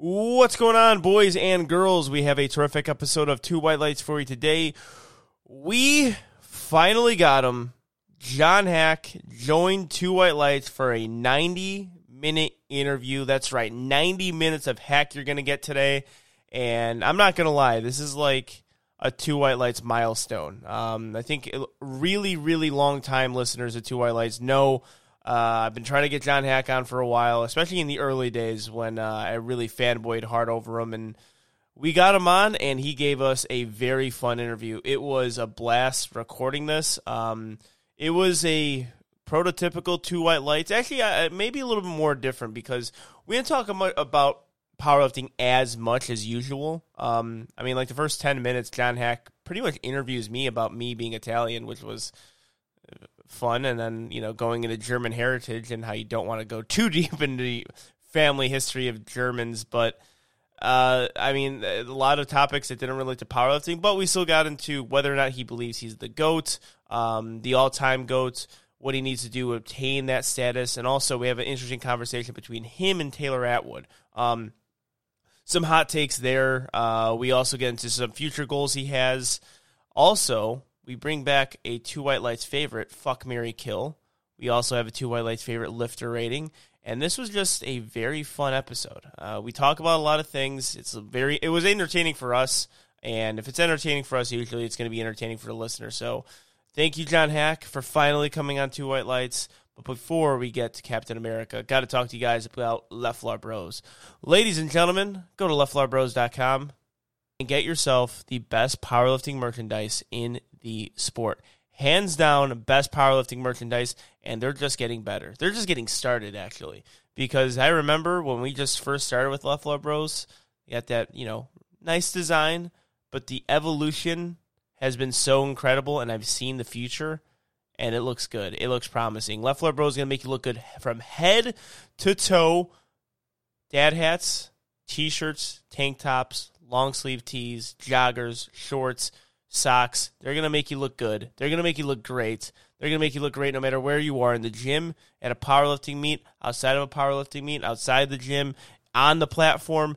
What's going on, boys and girls? We have a terrific episode of Two White Lights for you today. We finally got him. John Haack joined Two White Lights for a 90 minute interview. That's right, 90 minutes of Haack you're going to get today. And I'm not going to lie, this is like a Two White Lights milestone. Um, I think really, really long time listeners of Two White Lights know uh, I've been trying to get John Haack on for a while, especially in the early days when uh, I really fanboyed hard over him. And we got him on, and he gave us a very fun interview. It was a blast recording this. Um, it was a prototypical two white lights. Actually, uh, maybe a little bit more different because we didn't talk about powerlifting as much as usual. Um, I mean, like the first 10 minutes, John Haack pretty much interviews me about me being Italian, which was fun. And then, you know, going into German heritage and how you don't want to go too deep into the family history of Germans. But, uh, I mean, a lot of topics that didn't relate to powerlifting, but we still got into whether or not he believes he's the GOAT, um, the all time GOAT what he needs to do to obtain that status. And also, we have an interesting conversation between him and Taylor Atwood. Um, some hot takes there. Uh, we also get into some future goals he has. Also, we bring back a Two White Lights favorite, Fuck Mary Kill. We also have a Two White Lights favorite lifter rating. And this was just a very fun episode. Uh, we talk about a lot of things. It's very, it was entertaining for us. And if it's entertaining for us, usually it's going to be entertaining for the listener. So thank you, John Haack, for finally coming on Two White Lights. But before we get to Captain America, got to talk to you guys about Leflar Bros. Ladies and gentlemen, go to leflarbros.com and get yourself the best powerlifting merchandise in the sport. Hands down, best powerlifting merchandise, and they're just getting better. They're just getting started, actually. Because I remember when we just first started with Leflar Bros, you got that, you know, nice design, but the evolution has been so incredible, and I've seen the future, and it looks good. It looks promising. Leflar Bros is going to make you look good from head to toe. Dad hats, t shirts, tank tops, long sleeve tees, joggers, shorts socks. They're going to make you look good. They're going to make you look great. They're going to make you look great no matter where you are in the gym, at a powerlifting meet, outside of a powerlifting meet, outside the gym, on the platform.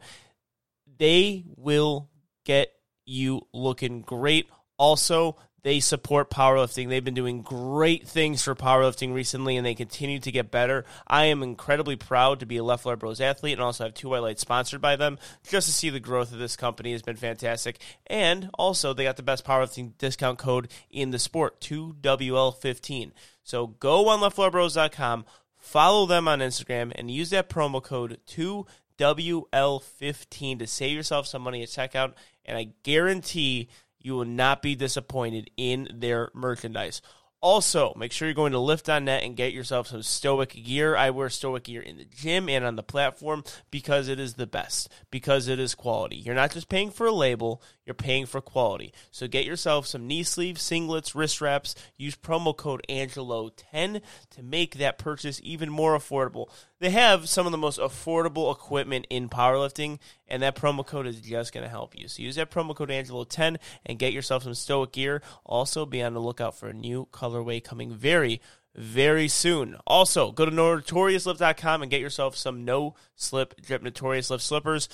They will get you looking great. Also, they support powerlifting. They've been doing great things for powerlifting recently, and they continue to get better. I am incredibly proud to be a Leflar Bros athlete and also have two white lights sponsored by them. Just to see the growth of this company has been fantastic. And also, they got the best powerlifting discount code in the sport, 2WL15. So go on leflarbros.com, follow them on Instagram, and use that promo code 2WL15 to save yourself some money at checkout. And I guarantee you will not be disappointed in their merchandise. Also, make sure you're going to lift.net and get yourself some Stoic gear. I wear Stoic gear in the gym and on the platform because it is the best, because it is quality. You're not just paying for a label, you're paying for quality. So get yourself some knee sleeves, singlets, wrist wraps. Use promo code Angelo10 to make that purchase even more affordable. They have some of the most affordable equipment in powerlifting, and that promo code is just going to help you. So use that promo code Angelo10 and get yourself some Stoic gear. Also, be on the lookout for a new colorway coming very, very soon. Also, go to notoriouslift.com and get yourself some no slip drip Notorious Lift slippers.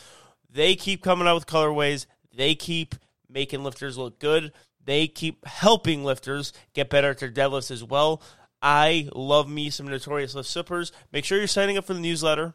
They keep coming out with colorways. They keep making lifters look good. They keep helping lifters get better at their deadlifts as well. I love me some Notorious Lift slippers. Make sure you're signing up for the newsletter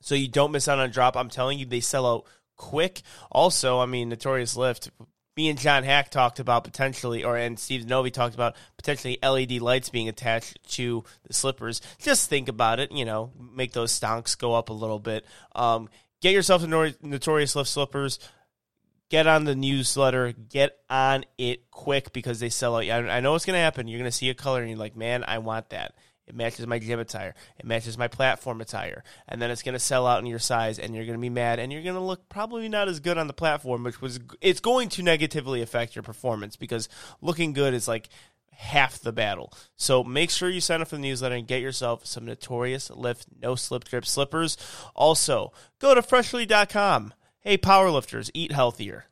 so you don't miss out on drop. I'm telling you, they sell out quick. Also, I mean, Notorious Lift. Me and John Haack talked about potentially, or and Steve Novi talked about potentially LED lights being attached to the slippers. Just think about it, you know, make those stonks go up a little bit. Um, get yourself the Notorious Lift slippers get on the newsletter, get on it quick because they sell out. I know what's going to happen. You're going to see a color and you're like, man, I want that. It matches my gym attire. It matches my platform attire. And then it's going to sell out in your size and you're going to be mad and you're going to look probably not as good on the platform, which was, it's going to negatively affect your performance because looking good is like half the battle. So make sure you sign up for the newsletter and get yourself some notorious lift no slip drip slippers. Also, go to freshly.com Hey, powerlifters, eat healthier.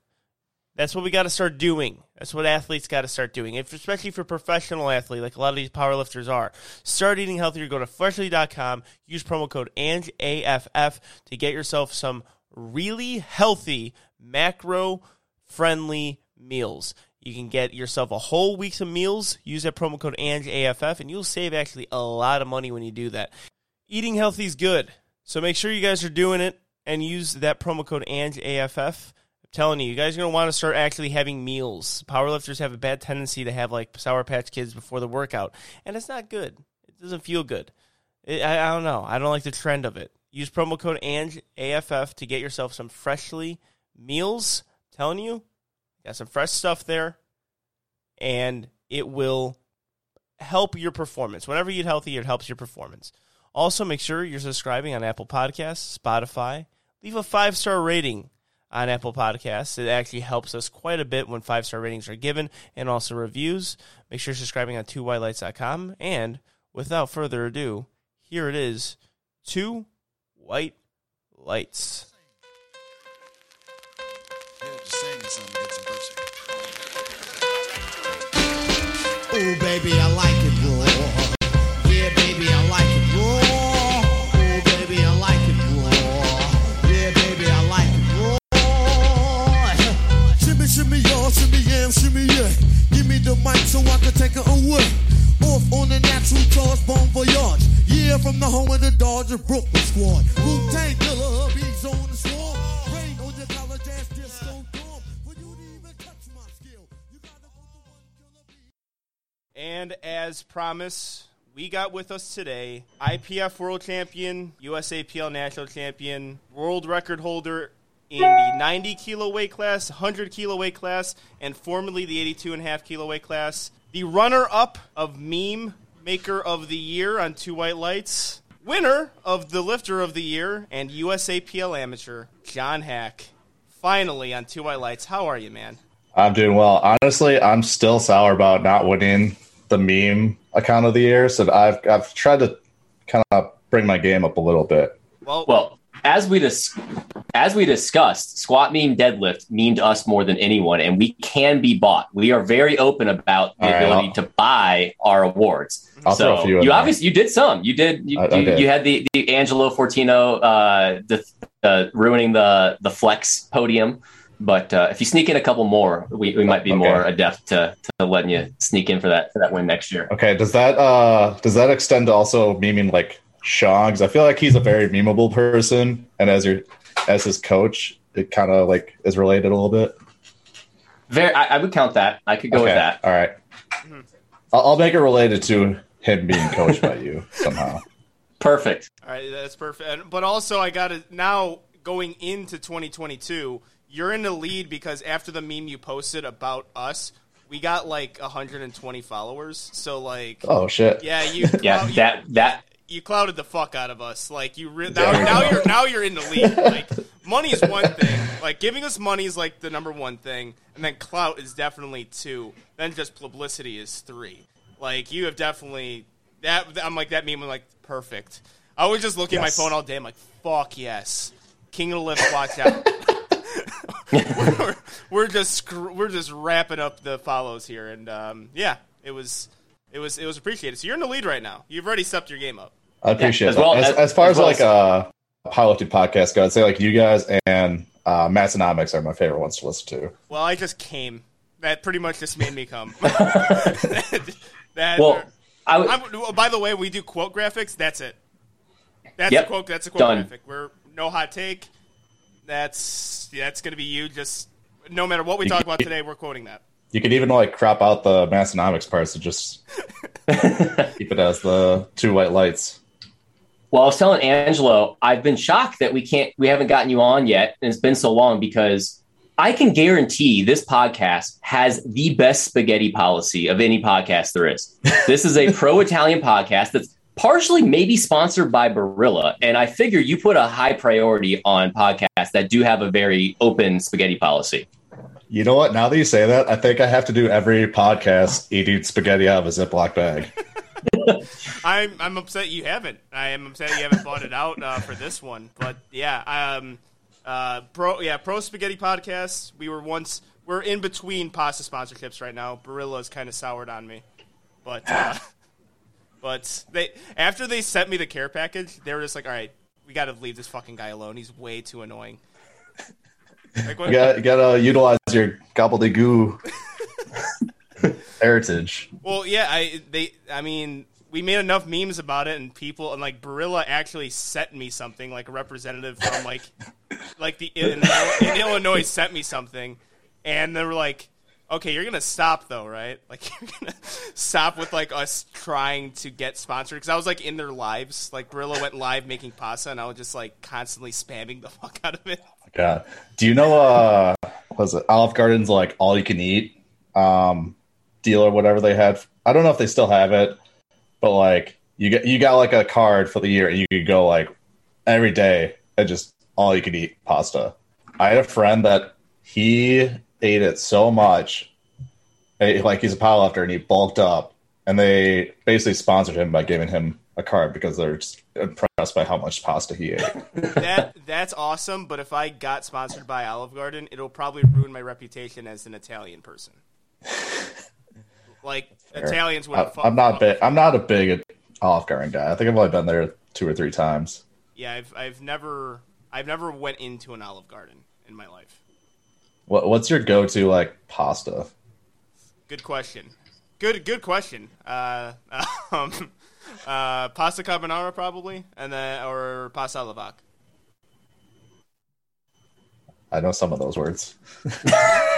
That's what we got to start doing. That's what athletes got to start doing, if, especially for professional athletes, like a lot of these powerlifters are. Start eating healthier. Go to freshly.com. Use promo code ANGAFF to get yourself some really healthy, macro friendly meals. You can get yourself a whole week's of meals. Use that promo code ANGAFF, and you'll save actually a lot of money when you do that. Eating healthy is good, so make sure you guys are doing it and use that promo code and AFF. I'm telling you, you guys are going to want to start actually having meals. Powerlifters have a bad tendency to have like Sour Patch Kids before the workout, and it's not good. It doesn't feel good. It, I, I, don't know. I don't like the trend of it. Use promo code and AFF to get yourself some freshly meals. I'm telling you, got some fresh stuff there, and it will help your performance. Whenever you eat healthy, it helps your performance. Also, make sure you're subscribing on Apple Podcasts, Spotify. Leave a five star rating on Apple Podcasts. It actually helps us quite a bit when five star ratings are given and also reviews. Make sure you're subscribing on twowhitelights.com. And without further ado, here it is Two White Lights. Oh, baby, I like the Brooklyn squad. Wu-Tang Killer, bees on the. Rain on your college ass disco killer. And as promised, we got with us today IPF World Champion, USAPL National Champion, world record holder in the 90 kilo weight class, 100 kilo weight class, and formerly the 82 and a half kilo weight class. The runner up of Meme Maker of the Year on Two White Lights. Winner of the Lifter of the Year and USAPL Amateur, John Haack. Finally on Two White Lights. How are you, man? I'm doing well. Honestly, I'm still sour about not winning the meme account of the year. So I've I've tried to kind of bring my game up a little bit. Well, Well, as we dis- as we discussed, squat mean deadlift mean to us more than anyone, and we can be bought. We are very open about the right, ability I'll- to buy our awards. I'll so throw a few in you there. obviously you did some. You did you, I- I did. you had the the Angelo Fortino uh, the uh, ruining the the flex podium. But uh, if you sneak in a couple more, we, we might be Okay. more adept to, to letting you sneak in for that for that win next year. Okay, does that uh does that extend to also memeing like Sean? 'Cause I feel like he's a very memeable person, and as your as his coach, it kind of like is related a little bit. Very, I, I would count that. I could go okay, with that. all right. Mm-hmm. I'll, I'll make it related to him being coached by you somehow. Perfect. All right, that's perfect. But also, I got to now going into 2022. You're in the lead because after the meme you posted about us, we got like 120 followers. So like, Oh shit! yeah, you Yeah, clou- you- that that you clouded the fuck out of us. Like you re- now, now you're now you're in the lead. Like money is one thing. Like giving us money is like the number one thing, and then clout is definitely two. Then just publicity is three. Like you have definitely that. I'm like that meme. was like perfect. I was just looking Yes. at my phone all day. I'm like, fuck yes, King of the Lift, watch out. we're, we're just we're just wrapping up the follows here, and um, yeah, it was it was it was appreciated. So you're in the lead right now. You've already stepped your game up. I appreciate as that. as, as- as far as as, well like as- uh powerlifting podcast go, I'd say like you guys and uh Massenomics are my favorite ones to listen to. Well, I just came. That pretty much just made me come. that, that- well. I would, I'm, oh, by the way, we do quote graphics. That's it. That's Yep. a quote. That's a quote Done. graphic. We're no hot take. That's that's gonna be you. Just no matter what we You talk can- about today, we're quoting that. You could even like crop out the Massenomics parts to just keep it as the two white lights. Well, I was telling Angelo, I've been shocked that we can't, we haven't gotten you on yet, and it's been so long because I can guarantee this podcast has the best spaghetti policy of any podcast there is. This is a pro-Italian podcast that's partially maybe sponsored by Barilla, and I figure you put a high priority on podcasts that do have a very open spaghetti policy. You know what? Now that you say that, I think I have to do every podcast eating spaghetti out of a Ziploc bag. I'm I'm upset you haven't. I am upset you haven't bought it out uh, for this one. But yeah, um, uh, pro yeah pro spaghetti podcast. We were once we're in between pasta sponsorships right now. Barilla's kind of soured on me, but uh, but they after they sent me the care package, they were just like, all right, we got to leave this fucking guy alone. He's way too annoying. Like, what, You gotta, you gotta utilize your gobbledygoo heritage. Well, yeah, I they I mean, we made enough memes about it and people and like Barilla actually sent me something like a representative from like like the in, in Illinois sent me something and they were like, "Okay, you're going to stop though, right? Like you're going to stop with like us trying to get sponsored cuz I was like in their lives. Like Barilla went live making pasta and I was just like constantly spamming the fuck out of it. God, do you know uh, was it Olive Garden's like all you can eat um deal or whatever they had? I don't know if they still have it, but like you get you got like a card for the year and you could go like every day and just all you could eat pasta. I had a friend that he ate it so much, eh, like he's a powerlifter and he bulked up, and they basically sponsored him by giving him a card because they're just impressed by how much pasta he ate. That that's awesome, but if I got sponsored by Olive Garden, it'll probably ruin my reputation as an Italian person. Like Italians would. I, I'm not big. I'm not a big Olive Garden guy. I think I've only been there two or three times. Yeah, I've I've never I've never went into an Olive Garden in my life. What, what's your go-to like pasta? Good question. Good good question. Uh, um, uh, pasta carbonara probably, and then or pasta alla vodka. I know some of those words.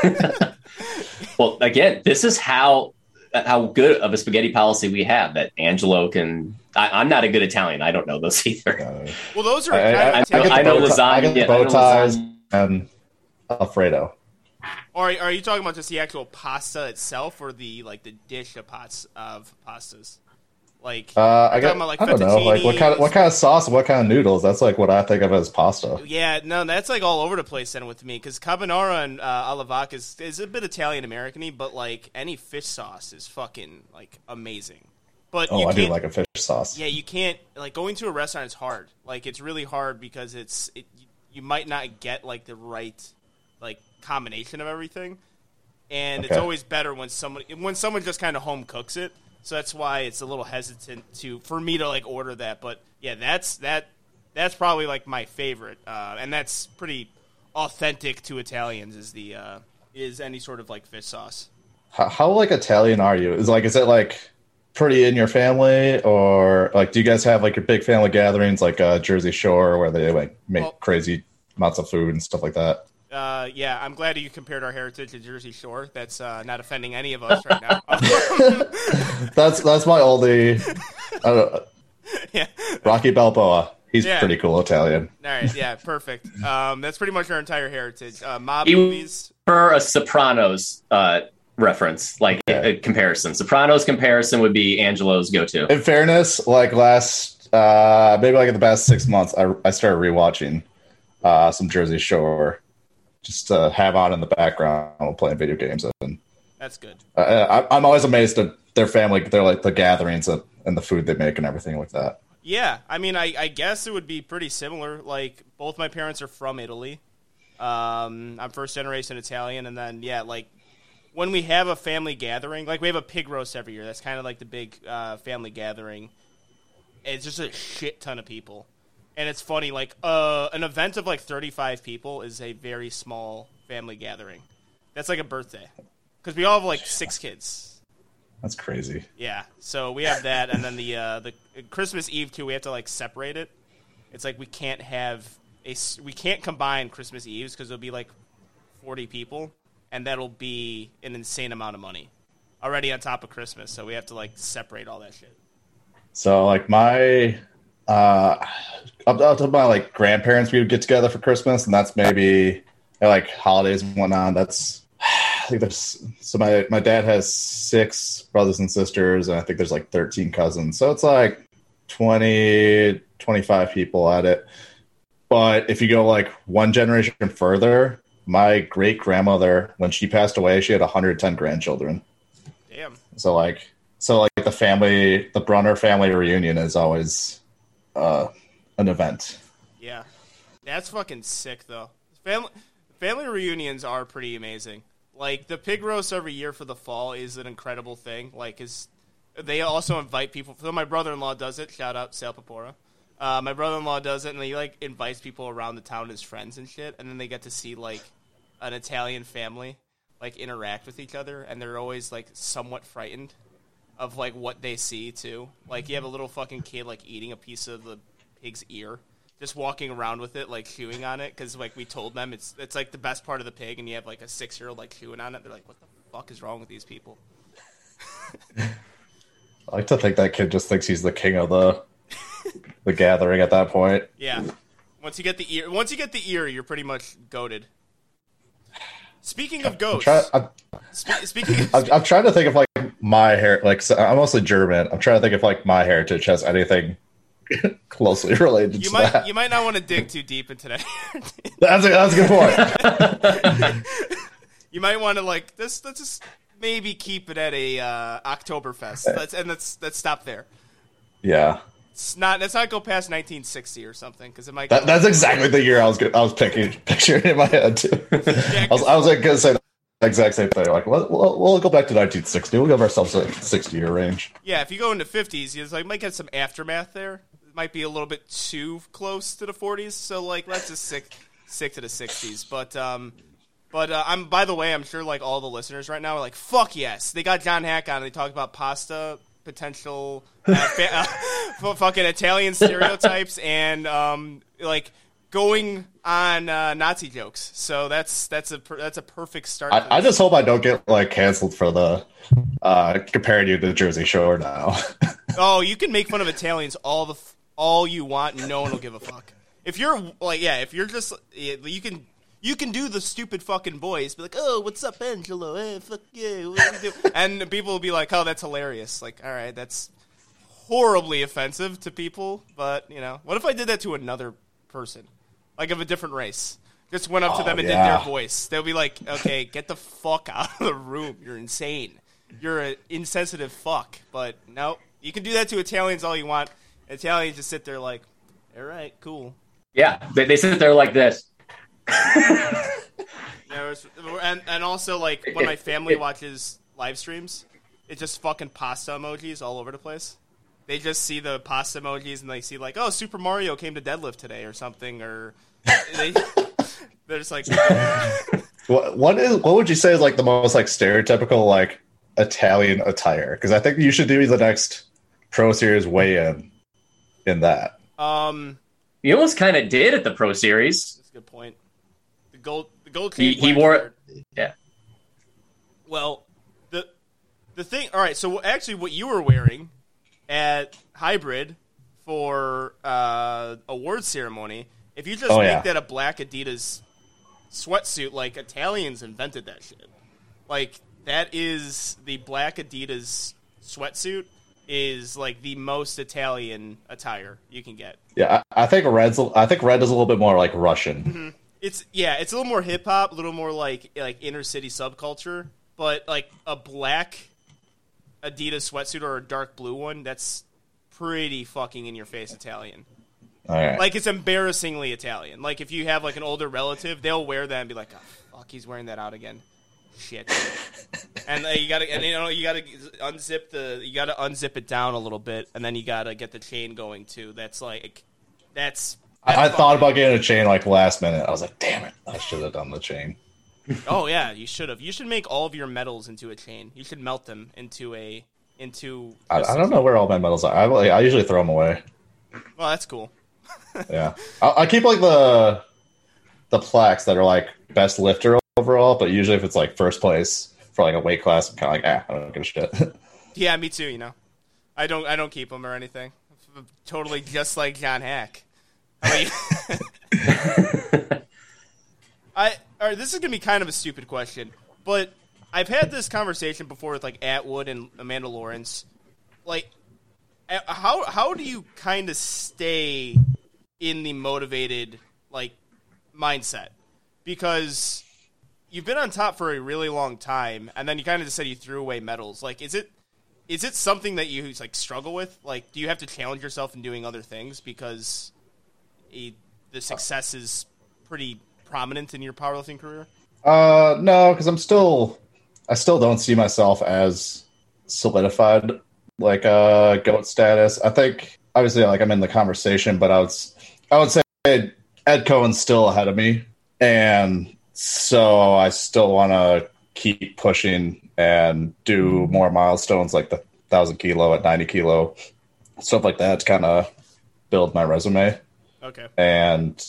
Well, again, this is how how good of a spaghetti policy we have that Angelo can. I, I'm not a good Italian. I don't know those either. Uh, Well, those are I, I, I, I Italian. I know bow tie- I get lasagna, bow I ties and Alfredo. Or are you talking about just the actual pasta itself, or the like the dish of pots of pastas? Like Uh, I got. about, like, I don't know. Like what kind of what kind of sauce? What kind of noodles? That's like what I think of as pasta. Yeah, no, that's like all over the place then with me because carbonara and uh, alla is, is a bit Italian American-y, but like any fish sauce is fucking like amazing. But Oh, you I do like a fish sauce. Yeah, you can't like going to a restaurant is hard. Like it's really hard because it's it you might not get like the right like combination of everything. And it's always better when someone when someone just kind of home cooks it. So that's why it's a little hesitant to for me to like order that. But yeah, that's that that's probably like my favorite. Uh, and that's pretty authentic to Italians is the uh, is any sort of like fish sauce. How, how like Italian are you? Is like is it like pretty in your family or like do you guys have like your big family gatherings like uh, Jersey Shore where they like make Well- crazy amounts of food and stuff like that? Uh, yeah, I'm glad you compared our heritage to Jersey Shore. That's uh, not offending any of us right now. That's that's my only. I yeah. Rocky Balboa. He's Yeah. pretty cool Italian. All right. Yeah. Perfect. Um, that's pretty much our entire heritage. Uh, mob You- movies. For a Sopranos uh, reference, like Okay. a, comparison, Sopranos comparison would be Angelo's go-to. In fairness, like last uh maybe like in the past six months, I I started rewatching uh some Jersey Shore just to have on in the background while playing video games and That's good. uh, I, I'm always amazed at their family. They're like the gatherings and, and the food they make and everything like that. Yeah. I mean, I, I guess it would be pretty similar. Like both my parents are from Italy. Um, I'm first generation Italian, and then yeah, like when we have a family gathering, like we have a pig roast every year. That's kind of like the big uh, family gathering. It's just a shit ton of people, and it's funny. Like uh, an event of like 35 people is a very small family gathering. That's like a birthday because we all have like six kids. That's crazy. Yeah, so we have that, and then the uh, the Christmas Eve too. We have to like separate it. It's like we can't have a we can't combine Christmas Eves because it'll be like forty people, and that'll be an insane amount of money already on top of Christmas. So we have to like separate all that shit. So like my uh up, up to my like grandparents we would get together for Christmas and that's maybe like holidays and whatnot. That's I think there's so my my dad has six brothers and sisters and I think there's like 13 cousins. So it's like 20 25 people at it. But if you go like one generation further, my great grandmother when she passed away, she had 110 grandchildren. Damn. So like so like the family the Brunner family reunion is always uh an event. Yeah, that's fucking sick though. Family family reunions are pretty amazing. Like the pig roast every year for the fall is an incredible thing. Like is they also invite people. So my brother-in-law does it. Shout out Sal Papora. Uh, my brother-in-law does it, and he like invites people around the town as friends and shit, and then they get to see like an Italian family like interact with each other, and they're always like somewhat frightened of like what they see too. Like you have a little fucking kid like eating a piece of the pig's ear, just walking around with it, like chewing on it, because like we told them it's it's like the best part of the pig, and you have like a six year old like chewing on it. They're like, what the fuck is wrong with these people? I like to think that kid just thinks he's the king of the the gathering at that point. Yeah. Once you get the ear, once you get the ear, you're pretty much goaded. Speaking of goats, try, I'm, spe- speaking of, I'm, I'm trying to think of like my hair. Like so I'm mostly German. I'm trying to think if like my heritage has anything closely related you to might that. you might not want to dig too deep into that. That's a, that's a good point. you might want to like this. Let's just maybe keep it at a uh, Oktoberfest. Let's and let's let's stop there. yeah, It's not. Let's not go past 1960 or something because it might. that, that's exactly the year I was good, I was picking picturing in my head too. Yeah, I was I was like, gonna say the exact same thing. Like, we'll, we'll, we'll go back to 1960. We'll give ourselves a 60 year range. yeah, if you go into 50s, you like might get some aftermath there. It might be a little bit too close to the 40s. So like, let's just stick stick to the 60s. But um, but uh, I'm by the way, I'm sure like all the listeners right now are like, fuck yes, they got John Haack on. and They talked about pasta potential, uh, fa- uh, fucking Italian stereotypes, and um, like going on uh, Nazi jokes. So that's that's a per- that's a perfect start. I, I just hope I don't get like canceled for the uh comparing you to the Jersey Shore now. Oh, you can make fun of Italians all the f- all you want, and no one will give a fuck. If you're like, yeah, if you're just, you can you can do the stupid fucking voice, be like, oh, what's up, Angelo? Eh, fuck yeah, what do you do? and people will be like, oh, that's hilarious. Like, all right, that's horribly offensive to people, but you know, what if I did that to another person, like of a different race? Just went up to Oh, them and did their voice. They'll be like, okay, get the fuck out of the room. You're insane. You're an insensitive fuck. But no, you can do that to Italians all you want. Italians just sit there like, all right, cool. Yeah, they, they sit there like this. You know, it's- and and also like when my family watches live streams, it's just fucking pasta emojis all over the place. They just see the pasta emojis and they see like, oh, Super Mario came to deadlift today or something, or they they're just like, what what is what would you say is like the most like stereotypical like Italian attire? Because I think you should do the next Pro Series weigh in in that. um, You almost kind of did at the Pro Series. that's a good point. Gold, the gold. He, he wore shirt. Yeah. Well, the the thing. All right. So actually, what you were wearing at hybrid for uh, award ceremony, if you just Oh, make yeah. that a black Adidas sweatsuit, like Italians invented that shit. Like that is the black Adidas sweatsuit is like the most Italian attire you can get. Yeah, I, I think red's I think red is a little bit more like Russian. It's yeah, it's a little more hip hop, a little more like like inner city subculture, but like a black Adidas sweatsuit or a dark blue one, that's pretty fucking in your face Italian. Right. Like it's embarrassingly Italian. Like if you have like an older relative, they'll wear that and be like, oh, "Fuck, he's wearing that out again." Shit. and uh, you gotta, and you know, you gotta unzip the, you gotta unzip it down a little bit, and then you gotta get the chain going too. That's like, that's. I, I thought about getting a chain like last minute. I was like, damn it, I should have done the chain. Oh yeah, you should have. You should make all of your medals into a chain. You should melt them into a into. I, I don't know where all my medals are. I, I usually throw them away. Well, that's cool. Yeah, I, I keep like the the plaques that are like best lifter overall, but usually if it's like first place for like a weight class, I'm kind of like, ah, I don't give a shit. Yeah, me too. You know, I don't. I don't keep them or anything. Totally just like John Haack. About you? I. All right, this is gonna be kind of a stupid question, but I've had this conversation before with like Atwood and Amanda Lawrence. Like, how how do you kind of stay in the motivated like mindset? Because you've been on top for a really long time, and then you kind of just said you threw away medals. Like, is it is it something that you like struggle with? Like, do you have to challenge yourself in doing other things because eh, the success is pretty prominent in your powerlifting career? Uh, no, because I'm still, I still don't see myself as solidified like uh goat status. I think obviously like I'm in the conversation, but I would, I would say Ed Coan's still ahead of me, and so I still want to keep pushing and do more milestones like the thousand kilo at ninety kilo, stuff like that to kind of build my resume. Okay. And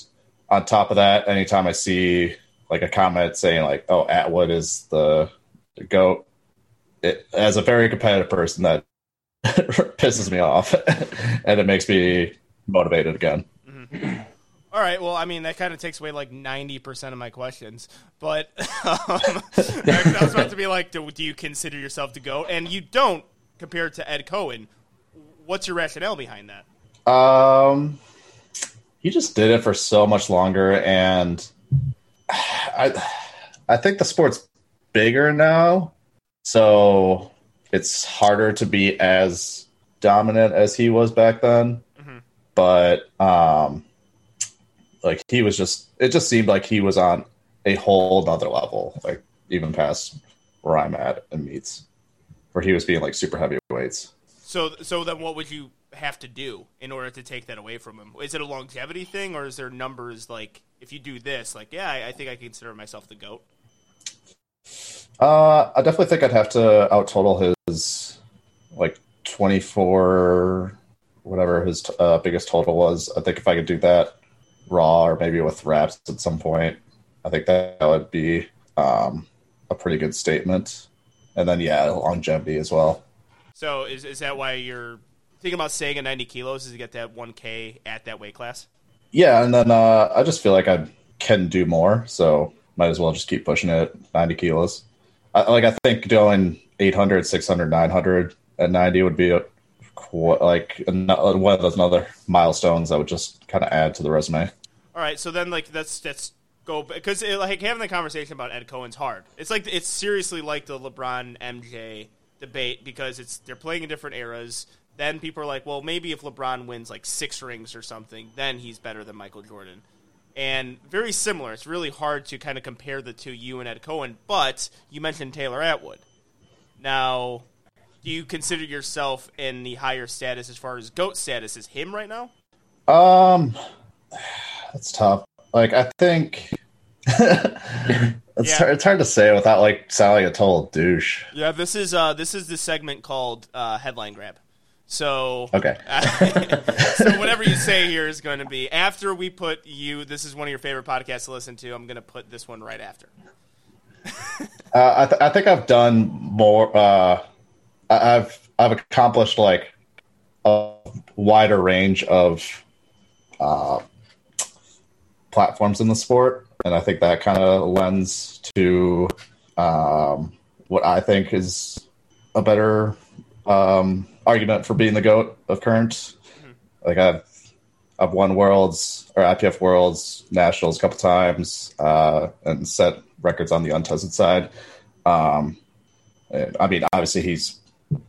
on top of that, anytime I see like a comment saying like, "Oh, Atwood is the, the goat," it, as a very competitive person, that pisses me off, and it makes me motivated again. All right. Well, I mean, that kind of takes away like ninety percent of my questions. But um, I was about to be like, do, do you consider yourself to go? And you don't compared to Ed Coan. What's your rationale behind that? Um, he just did it for so much longer, and I, I think the sport's bigger now, so it's harder to be as dominant as he was back then. But um, like he was just, it just seemed like he was on a whole nother level, like even past where I'm at in meets, where he was being like super heavyweights. So, so then, what would you have to do in order to take that away from him? Is it a longevity thing, or is there numbers like if you do this, like yeah, I, I think I consider myself the goat? Uh, I definitely think I'd have to out total his like 24, whatever his uh, biggest total was. I think if I could do that raw or maybe with wraps at some point, I think that would be um, a pretty good statement. And then, yeah, longevity as well. So, is is that why you're thinking about staying at ninety kilos? Is to get that one k at that weight class? Yeah, and then uh, I just feel like I can do more, so might as well just keep pushing it 90 kilos. I, like, I think going 800, 600, 900 at 90 would be a, like one of those other milestones that would just kind of add to the resume. All right, so then like that's that's go because like having the conversation about Ed Coan's hard. It's like it's seriously like the LeBron MJ debate because it's they're playing in different eras. Then people are like, well, maybe if LeBron wins like six rings or something, then he's better than Michael Jordan. And very similar. It's really hard to kind of compare the two, you and Ed Coan. But you mentioned Taylor Atwood. Now, do you consider yourself in the higher status as far as goat status as him right now? Um, that's tough. Like, I think it's, Yeah. hard, it's hard to say without like sounding like a total douche. Yeah, this is uh, this is the segment called uh, headline grab. So Okay. so whatever you say here is going to be after we put you. This is one of your favorite podcasts to listen to. I'm going to put this one right after. Uh, I, th- I think I've done more. Uh, I- I've I've accomplished like a wider range of uh, platforms in the sport, and I think that kind of lends to um, what I think is a better um, argument for being the goat of current. Like I've I've won worlds or IPF worlds, nationals a couple times, uh, and set records on the untested side. Um, I mean, obviously he's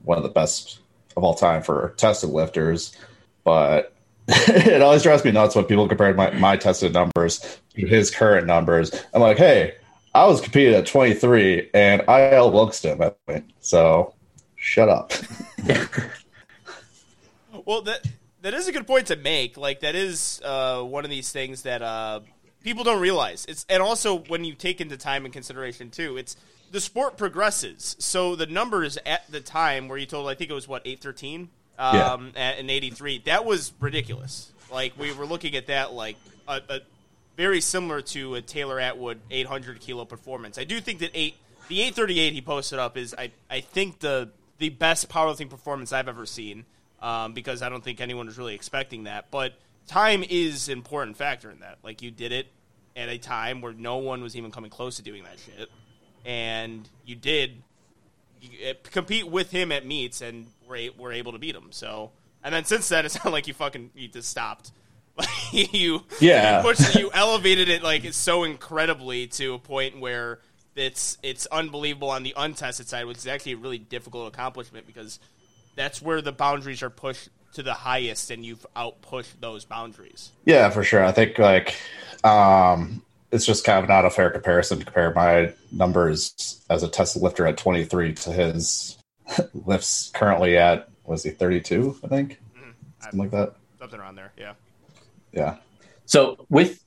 one of the best of all time for tested lifters, but it always drives me nuts when people compare my, my tested numbers to his current numbers. I'm like, hey, I was competing at 23 and I outlooked him at that point. So shut up. Well, that that is a good point to make. Like that is uh, one of these things that uh, people don't realize. It's and also when you take into time and consideration too, it's the sport progresses. So the numbers at the time where you told, I think it was what eight thirteen um, at, in eighty three. That was ridiculous. Like we were looking at that like a, a very similar to a Taylor Atwood eight hundred kilo performance. I do think that eight the eight thirty eight he posted up is I I think the the best powerlifting performance I've ever seen um, because I don't think anyone was really expecting that. But time is an important factor in that. Like you did it at a time where no one was even coming close to doing that shit, and you did you, uh, compete with him at meets and were, a- were able to beat him. So, and then since then, it's not like you fucking you just stopped. You, Yeah. you, pushed, you elevated it like so incredibly to a point where it's it's unbelievable on the untested side, which is actually a really difficult accomplishment because that's where the boundaries are pushed to the highest, and you've outpushed those boundaries. Yeah, for sure. I think like um it's just kind of not a fair comparison to compare my numbers as a tested lifter at 23 to his lifts currently at was he 32 i think something like that Something around there. Yeah. yeah So with we're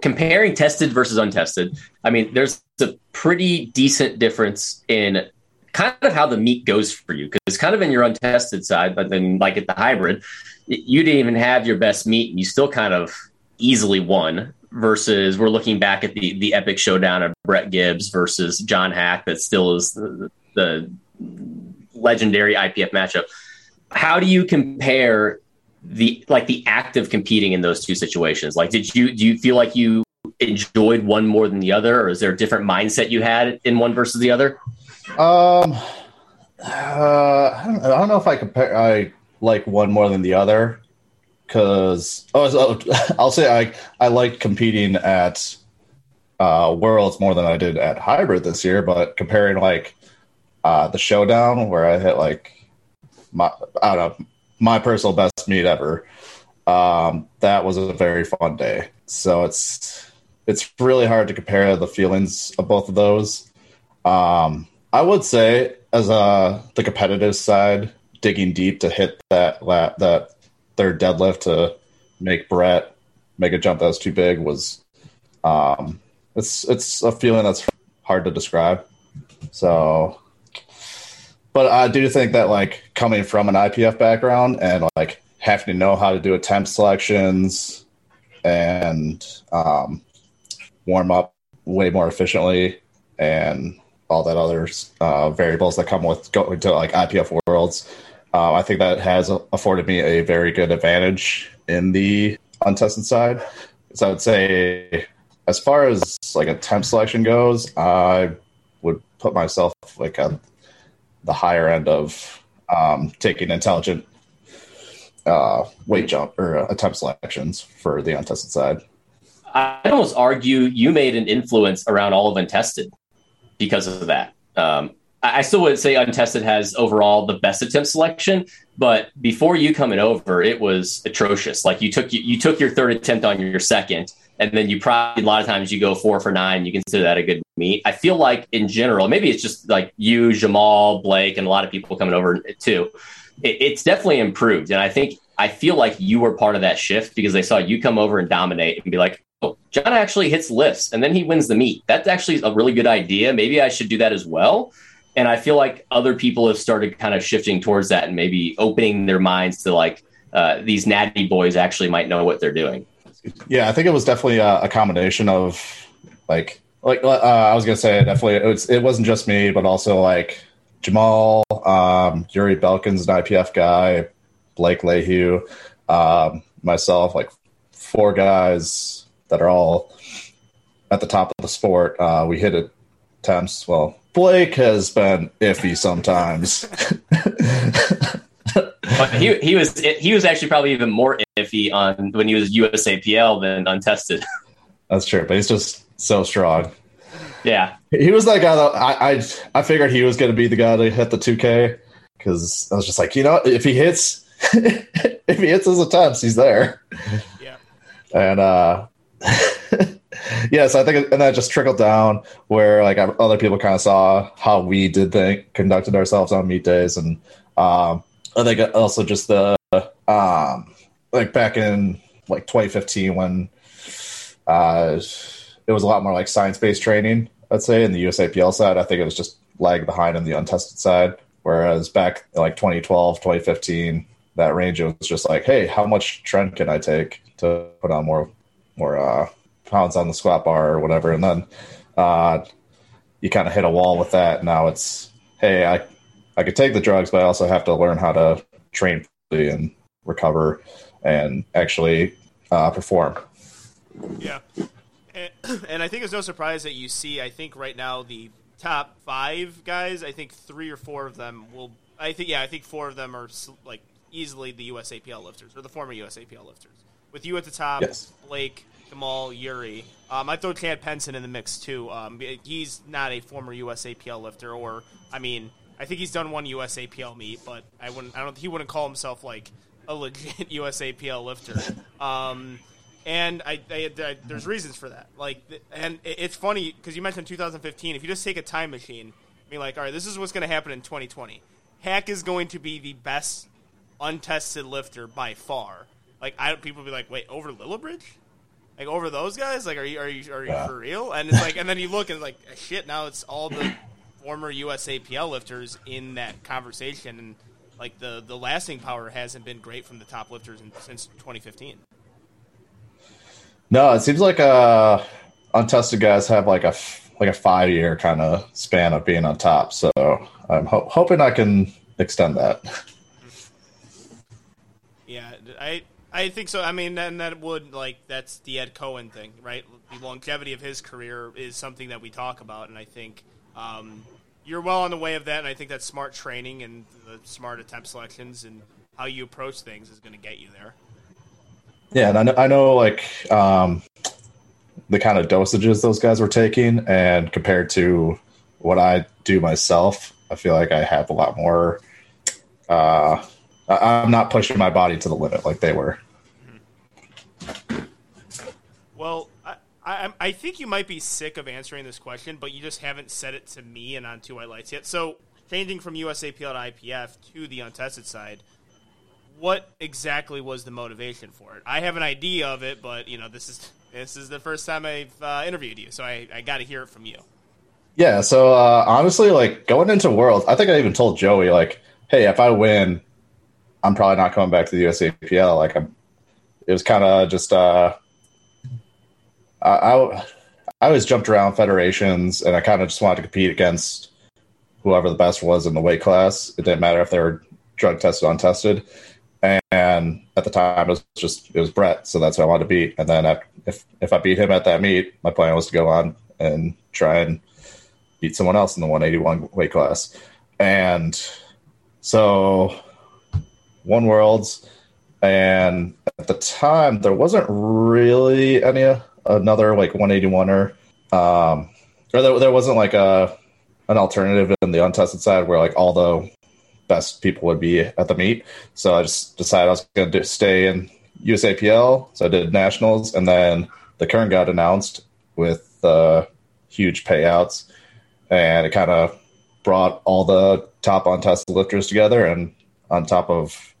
comparing tested versus untested, I mean, there's a pretty decent difference in kind of how the meat goes for you because it's kind of in your untested side, but then like at the hybrid, you didn't even have your best meat and you still kind of easily won. Versus we're looking back at the the epic showdown of Brett Gibbs versus John Haack that still is the, the legendary IPF matchup. How do you compare the like the act of competing in those two situations? Like, did you do you feel like you enjoyed one more than the other, or is there a different mindset you had in one versus the other? um uh, I, don't, I don't know if i compare i like one more than the other because oh, i'll say i i liked competing at uh worlds more than i did at hybrid this year but comparing like uh the showdown where i hit like my i don't know my personal best meet ever. Um that was a very fun day. So it's it's really hard to compare the feelings of both of those. Um i would say as a the competitive side digging deep to hit that la- that third deadlift to make brett make a jump that was too big was um it's it's a feeling that's hard to describe. So but I do think that like coming from an IPF background and like having to know how to do attempt selections and um, warm up way more efficiently and all that other uh, variables that come with going to like IPF worlds, uh, I think that has afforded me a very good advantage in the untested side. So I would say, as far as like attempt selection goes, I would put myself like a the higher end of um, taking intelligent uh, weight jump or uh, attempt selections for the untested side. I'd almost argue you made an influence around all of untested because of that. Um, I still would say untested has overall the best attempt selection, but before you coming over, it was atrocious. Like you took you, you took your third attempt on your second, and then you probably a lot of times you go four for nine. You consider that a good meet. I feel like in general, maybe it's just like you, Jamal, Blake, and a lot of people coming over too. It, it's definitely improved, and I think I feel like you were part of that shift because they saw you come over and dominate and be like, "Oh, John actually hits lifts, and then he wins the meet." That's actually a really good idea. Maybe I should do that as well. And I feel like other people have started kind of shifting towards that and maybe opening their minds to like uh, these natty boys actually might know what they're doing. Yeah, I think it was definitely a, a combination of like like uh, I was gonna say definitely it, was, it wasn't just me, but also like Jamal, um, Yuri Belkin's an IPF guy, Blake Lehew, um, myself, like four guys that are all at the top of the sport. Uh, we hit it attempts. Well, Blake has been iffy sometimes. But he he was he was actually probably even more iffy on when he was USAPL than untested. That's true, but he's just so strong. yeah, He was that guy that I I, I figured he was going to be the guy to hit the 2K because I was just like, you know, if he hits, if he hits his attempts, he's there. Yeah. And uh, yeah, so I think and that just trickled down where like other people kind of saw how we did think conducted ourselves on meet days, and um, I think also just the um, like back in like 2015 when uh, it was a lot more like science based training. I'd say in the USAPL side, I think it was just lag behind on the untested side. Whereas back like 2012, 2015, that range it was just like, hey, how much tren can I take to put on more more uh, pounds on the squat bar or whatever, and then uh, you kind of hit a wall with that. Now it's hey, I I could take the drugs, but I also have to learn how to train and recover and actually uh, perform. Yeah. And, and I think it's no surprise that you see, I think right now the top five guys, I think three or four of them will, I think, yeah, I think four of them are like easily the USAPL lifters or the former USAPL lifters. With you at the top, Yes. Blake, Jamal, Yuri. Um, I throw Chad Penson in the mix too. Um, he's not a former USAPL lifter, or I mean, I think he's done one USAPL meet, but I wouldn't. I don't. He wouldn't call himself like a legit USAPL lifter. Um, And I, I, I there's reasons for that. Like, and it's funny because you mentioned 2015. If you just take a time machine, be like, all right, this is what's going to happen in 2020. Haack is going to be the best untested lifter by far. Like, I people be like, wait, over Lilliebridge? Like over those guys? Like, are you are you are you Yeah. for real? And it's like, and then you look and like, shit. Now it's all the former USAPL lifters in that conversation, and like the the lasting power hasn't been great from the top lifters in, since 2015. No, it seems like uh, untested guys have like a like a five year kind of span of being on top. So I'm ho- hoping I can extend that. Yeah, I I think so. I mean, and that would like that's the Ed Coan thing, right? The longevity of his career is something that we talk about, and I think um, you're well on the way of that. And I think that smart training and the smart attempt selections and how you approach things is going to get you there. Yeah, and I know, I know like um, the kind of dosages those guys were taking, and compared to what I do myself, I feel like I have a lot more. Uh, I- I'm not pushing my body to the limit like they were. Well, I, I, I think you might be sick of answering this question, but you just haven't said it to me and on Two White Lights yet. So, changing from USAPL to IPF to the untested side, what exactly was the motivation for it? I have an idea of it, but you know, this is this is the first time I've uh, interviewed you, so I, I got to hear it from you. Yeah, so uh, honestly, like going into Worlds, I think I even told Joey, like, hey, if I win, I'm probably not coming back to the USAPL. Like, I'm, it was kind of just, uh, I, I, I always jumped around federations and I kind of just wanted to compete against whoever the best was in the weight class. It didn't matter if they were drug tested untested. And at the time, it was just, it was Brett. So that's who I wanted to beat. And then if, if, if I beat him at that meet, my plan was to go on and try and beat someone else in the 181 weight class. And so one worlds and at the time there wasn't really any another like 181er um or there, there wasn't like a an alternative in the untested side where like all the best people would be at the meet. So i just decided i was going to stay in usapl so i did nationals and then the Kern got announced with uh huge payouts. And it kind of brought all the top untested lifters together and on top of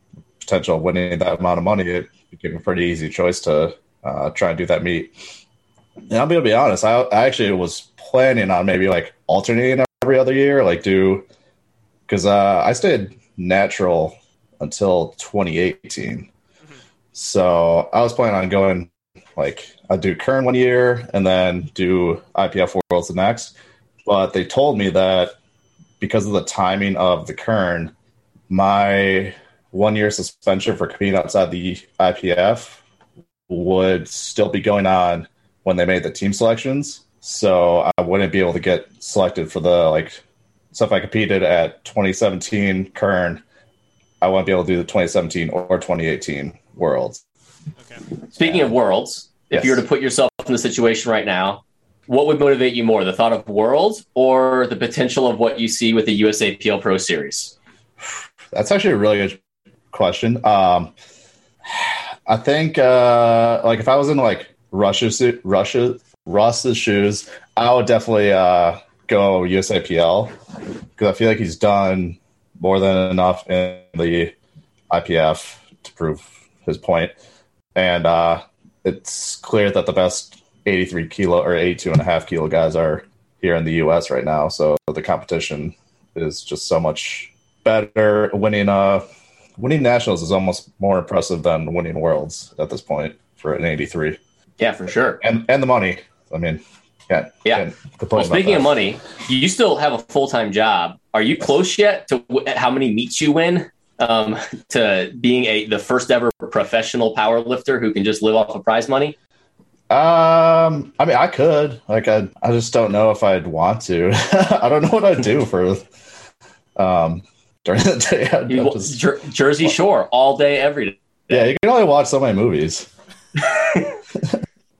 potential of winning that amount of money it became a pretty easy choice to uh, try and do that meet. And i'm gonna be honest I, I actually was planning on maybe like alternating every other year like do because uh, i stayed natural until 2018 so i was planning on going like i'd do Kern one year and then do ipf worlds the next. But they told me that because of the timing of the Kern, my one year suspension for competing outside the IPF would still be going on when they made the team selections. So I wouldn't be able to get selected for the like. So if I competed at 2017 Kern, I wouldn't be able to do the 2017 or 2018 Worlds. Okay. Speaking of worlds, if Yes. you were to put yourself in the situation right now, what would motivate you more, the thought of worlds or the potential of what you see with the USAPL Pro Series? That's actually a really good question. Um, I think uh, like if I was in like Russia's su- Russia Russ's shoes, I would definitely uh, go USAPL because I feel like he's done more than enough in the IPF to prove his point, and uh, it's clear that the best 83 kilo or 82 and a half kilo guys are here in the U.S. right now. So the competition is just so much better. Winning uh winning nationals is almost more impressive than winning worlds at this point for an 83 Yeah, for sure. and and the money. I mean, yeah, Yeah. Well, speaking of money, you still have a full time job. Are you close yet to w- how many meets you win? Um, to being a the first ever professional power lifter who can just live off of prize money? Um, I mean, I could like I I just don't know if I'd want to. I don't know what I'd do for um during the day. You, just- Jer- Jersey Shore all day, every day. yeah, you can only watch so many movies.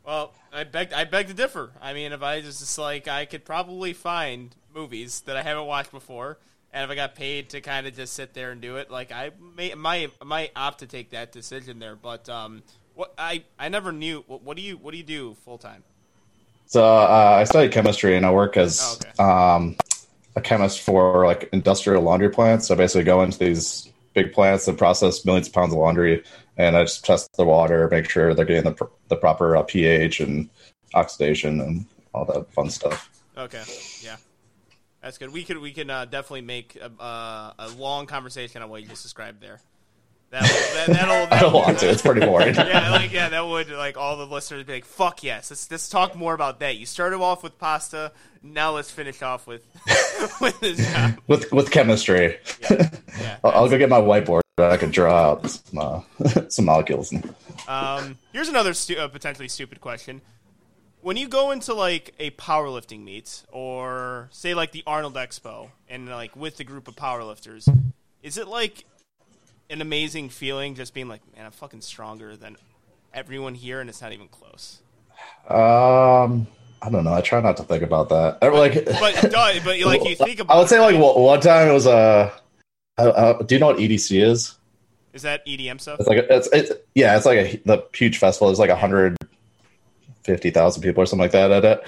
Well, I beg I beg to differ. I mean, if I just, just like I could probably find movies that I haven't watched before, and if I got paid to kind of just sit there and do it, like I may might might opt to take that decision there. But um, What I I never knew. What, what do you what do you do full time? So uh, I study chemistry and I work as Oh, okay. um, a chemist for like industrial laundry plants. So basically, go into these big plants and process millions of pounds of laundry, and I just test the water, make sure they're getting the pr- the proper uh, pH and oxidation and all that fun stuff. Okay, yeah, that's good. We could we can uh, definitely make a, uh, a long conversation on what you just described there. That, that that'll, I don't want to. It's pretty boring. yeah, like yeah, that would like all the listeners be like, "Fuck yes, let's let's talk more about that." You started off with pasta, now let's finish off with with this job. with with chemistry. Yeah, I'll, I'll go get my whiteboard. I can draw out some uh, some molecules. Um, here's another stu- uh, potentially stupid question. When you go into like a powerlifting meet, or say like the Arnold Expo, and like with the group of powerlifters, is it like an amazing feeling just being like, man, I'm fucking stronger than everyone here, and it's not even close. um, I don't know. I try not to think about that. I, like, But duh, but like you think about, I would say like one time it was a. uh, uh, do you know what EDC is? is that EDM stuff? It's like a, it's it's yeah, it's like a the huge festival. There's like a hundred fifty thousand people or something like that at it.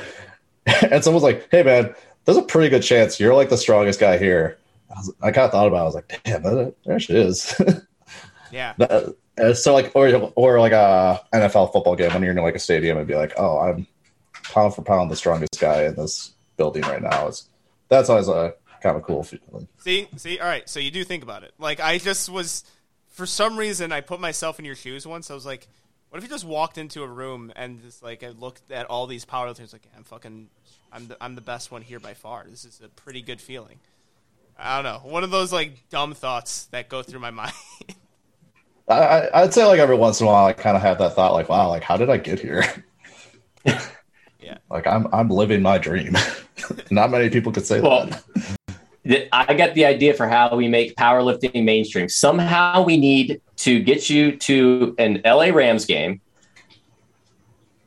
And someone's like, "Hey man, there's a pretty good chance you're like the strongest guy here." I, was, I kind of thought about. it. I was like, "Damn, that, there she is." Yeah, That- uh, so like, or or like a NFL football game when you're in like a stadium and be like, "Oh, I'm pound for pound the strongest guy in this building right now." It's that's always a kind of cool feeling. See, see, all right. So you do think about it. Like I just was, for some reason, I put myself in your shoes once. I was like, what if you just walked into a room and just like I looked at all these powerlifters, like I'm fucking, I'm the, I'm the best one here by far. This is a pretty good feeling. I don't know, one of those like dumb thoughts that go through my mind. I, I, I'd say like every once in a while, I kind of have that thought, like, "Wow, like how did I get here?" yeah, Like I'm I'm living my dream. Not many people could say Well, that. I got the idea for how we make powerlifting mainstream. Somehow we need to get you to an LA Rams game,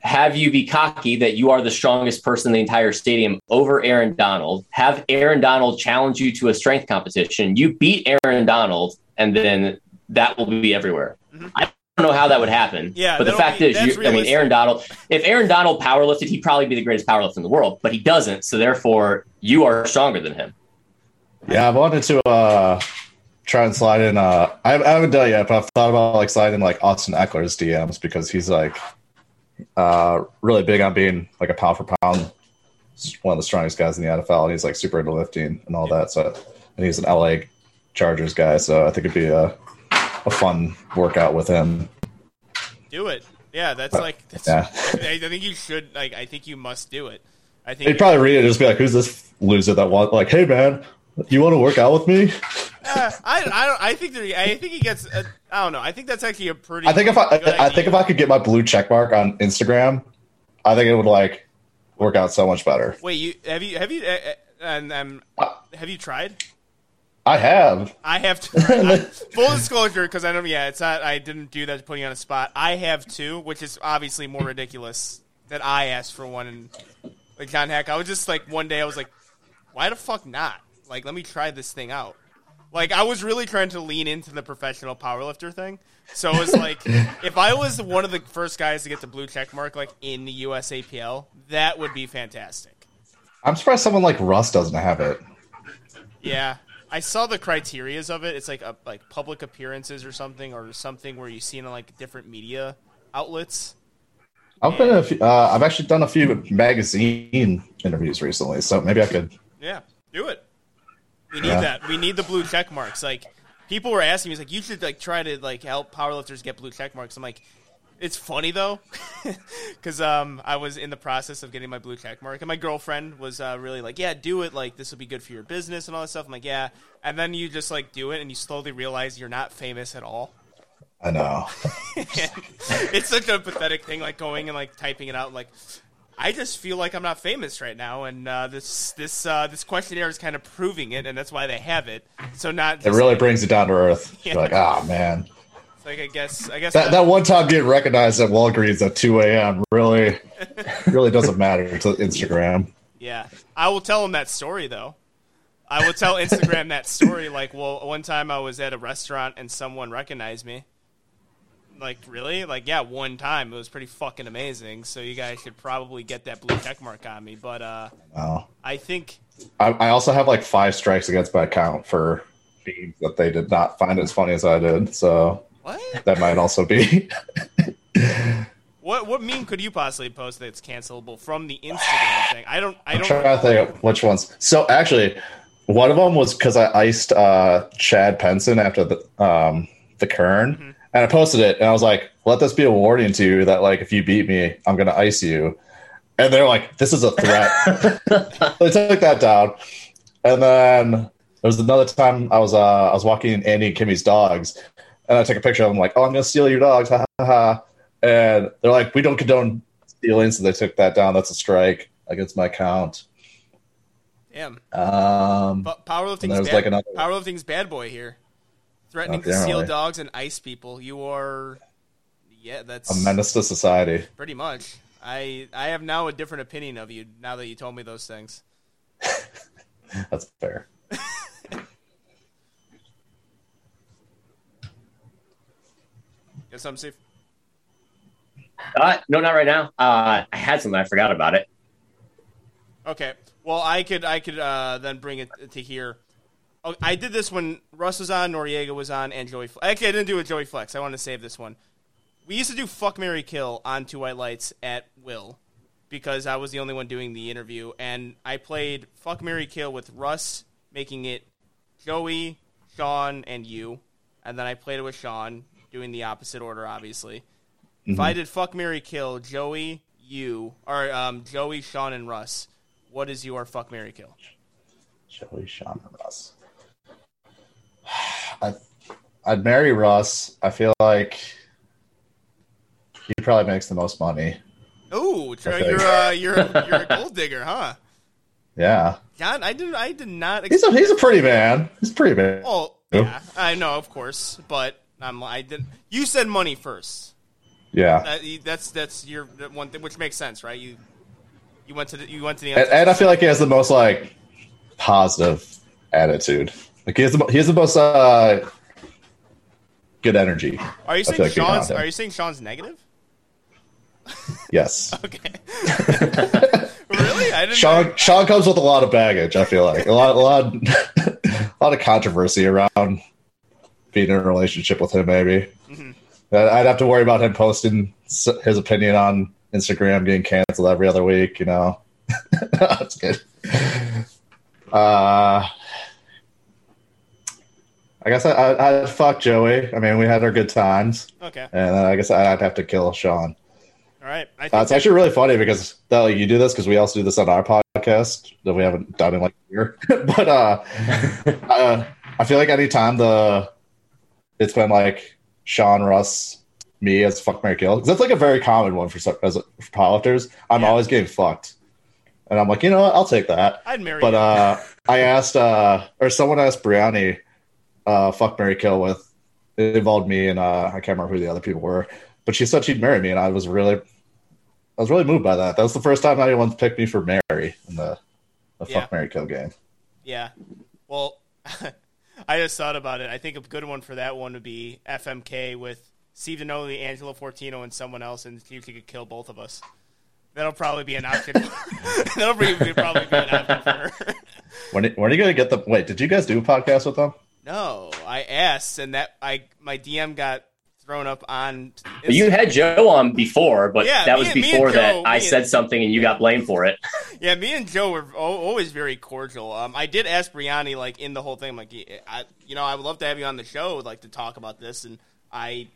have you be cocky that you are the strongest person in the entire stadium over Aaron Donald, have Aaron Donald challenge you to a strength competition, you beat Aaron Donald, and then that will be everywhere. I don't know how that would happen. Mm-hmm. Yeah, but the fact be- is, you, I mean. Aaron Donald. If Aaron Donald powerlifted, he'd probably be the greatest powerlifter in the world, but he doesn't. So therefore, you are stronger than him. Yeah, I wanted to uh try and slide in. Uh, I, I haven't done it yet, but I've thought about like sliding like Austin Ekeler's DMs because he's like uh really big on being like a pound for pound one of the strongest guys in the NFL, and he's like super into lifting and all that. So, and he's an LA Chargers guy, so I think it'd be a a fun workout with him. do it. Yeah, that's like, that's, Yeah. I, I think you should. Like, I think you must do it. I think He'd probably read it and just be like, "Who's this loser that wants?" like, hey man, you want to work out with me?" Uh, I, I don't. I think there, I think he gets. I I don't know. I think that's actually a pretty. I think if I, good I think if. I could get my blue check mark on Instagram, I think it would like work out so much better. Wait, you have you have you uh, uh, and um, Uh, have you tried? I have. I have to. I- full disclosure, because I don't. Yeah, it's not. I didn't do that to put you on a spot. I have two, which is obviously more ridiculous that I asked for one. And like John Haack. I was just like one day I was like, why the fuck not? Like, let me try this thing out. Like, I was really trying to lean into the professional powerlifter thing. So it was like, if I was one of the first guys to get the blue check mark, like in the USAPL, that would be fantastic. I'm surprised someone like Russ doesn't have it. Yeah, I saw the criterias of it. It's like a, like public appearances or something, or something where you see in like different media outlets. I've been. A few, uh, I've actually done a few magazine interviews recently, so maybe I could. Yeah, do it. We need Yeah. that. We need the blue check marks. Like people were asking me, it's like you should like try to like help powerlifters get blue check marks. I'm like, it's funny though, because um I was in the process of getting my blue check mark, and my girlfriend was uh, really like, yeah, do it. Like this will be good for your business and all that stuff. I'm like, yeah, and then you just like do it, and you slowly realize you're not famous at all. I know. it's such a pathetic thing, like going and like typing it out. Like, I just feel like I'm not famous right now, and uh, this this uh, this questionnaire is kind of proving it, and that's why they have it. So not It really brings it down to earth. Yeah. You're like, ah, man. it's like I guess I guess That that one time getting recognized at Walgreens at 2 a.m. really, really doesn't matter to Instagram. yeah. I will tell them that story though. I will tell Instagram that story. Like, well, one time I was at a restaurant and someone recognized me. Like really? Like yeah, one time it was pretty fucking amazing. So you guys should probably get that blue check mark on me. But uh, Oh. I think I, I also have like five strikes against my account for memes that they did not find as funny as I did. So what? that might also be. What what meme could you possibly post that's cancelable from the Instagram thing? I don't I I'm don't trying to think of which ones. So actually, one of them was because I iced uh, Chad Penson after the um, the Kern, Mm-hmm. And I posted it, and I was like, "Let this be a warning to you that like if you beat me, I'm gonna ice you." And they're like, "This is a threat." they took that down, and then there was another time I was uh, I was walking Andy and Kimmy's dogs, and I took a picture of them like, "Oh, I'm gonna steal your dogs," ha ha ha. And they're like, "We don't condone stealing," so they took that down. That's a strike against my account. damn. Um, But powerlifting's was bad, like another- powerlifting's bad boy here. Threatening to Apparently. steal dogs and ice people. You are yeah, that's a menace to society. pretty much. I I have now a different opinion of you now that you told me those things. That's fair. Got something, Steve? Uh, no, not right now. Uh, I had something. I forgot about it. Okay. Well, I could I could uh, then bring it to here. Oh, I did this when Russ was on, Noriega was on, and Joey. Fle- Actually, I didn't do it with Joey Flex. I wanted to save this one. We used to do fuck Mary Kill on Two White Lights at will because I was the only one doing the interview, and I played fuck Mary Kill with Russ making it Joey, Sean, and you, and then I played it with Sean doing the opposite order, obviously. If I did fuck Mary Kill, Joey, you, or um, Joey, Sean, and Russ, what is your fuck Mary Kill? Joey, Sean, and Russ. I, I'd marry Russ. I feel like he probably makes the most money. Oh, think. you're uh, you're a, you're a gold digger, huh? Yeah, God, I did I did not. he's a he's a pretty man. He's a pretty man. oh yeah, I know, of course, but I'm I did. You said money first. Yeah, That, that's that's your one thing, which makes sense, right? You you went to the you went to the and, and I feel like he has the most like positive attitude. Like he has the he has the most uh, good energy. Are you saying like Sean's? Are you saying Sean's negative? Yes. Okay. really? I didn't. Sean Sean comes with a lot of baggage. I feel like a lot, a lot, a lot of controversy around being in a relationship with him. Maybe Mm-hmm. Uh, I'd have to worry about him posting his opinion on Instagram getting canceled every other week. You know, that's good. Uh, I guess I, I, I'd fuck Joey. I mean, we had our good times, Okay. and uh, I guess I'd have to kill Sean. All right. I Uh, it's actually really funny because uh, you do this because we also do this on our podcast that we haven't done in like a year. but uh, uh, I feel like anytime the it's been like Sean Russ, me as fuck Mary Kill because that's like a very common one for as a, for powerlifters. I'm Yeah. always getting fucked, and I'm like, you know what, I'll take that. I'd marry. But you. uh, I asked, uh, or someone asked Brianni, uh, fuck Mary Kill with it involved me and uh, I can't remember who the other people were, but she said she'd marry me, and I was really, I was really moved by that. That was the first time anyone's picked me for Mary in the, the Yeah. fuck Mary Kill game. Yeah. Well, I just thought about it. I think a good one for that one would be FMK with Steve Denoli, Angelo Fortino, and someone else, and see if he could kill both of us. That'll probably be an option. That'll be, probably be an option for her. When when are you gonna get the? Wait, did you guys do a podcast with them? No, I asked, and that I my DM got thrown up on. But you had Joe on before, but Yeah, that was and- before Joe- that I and- said something and you got blamed for it. Yeah, me and Joe were al- always very cordial. Um, I did ask Brianni like in the whole thing, like, I, you know, I would love to have you on the show, like to talk about this, and I,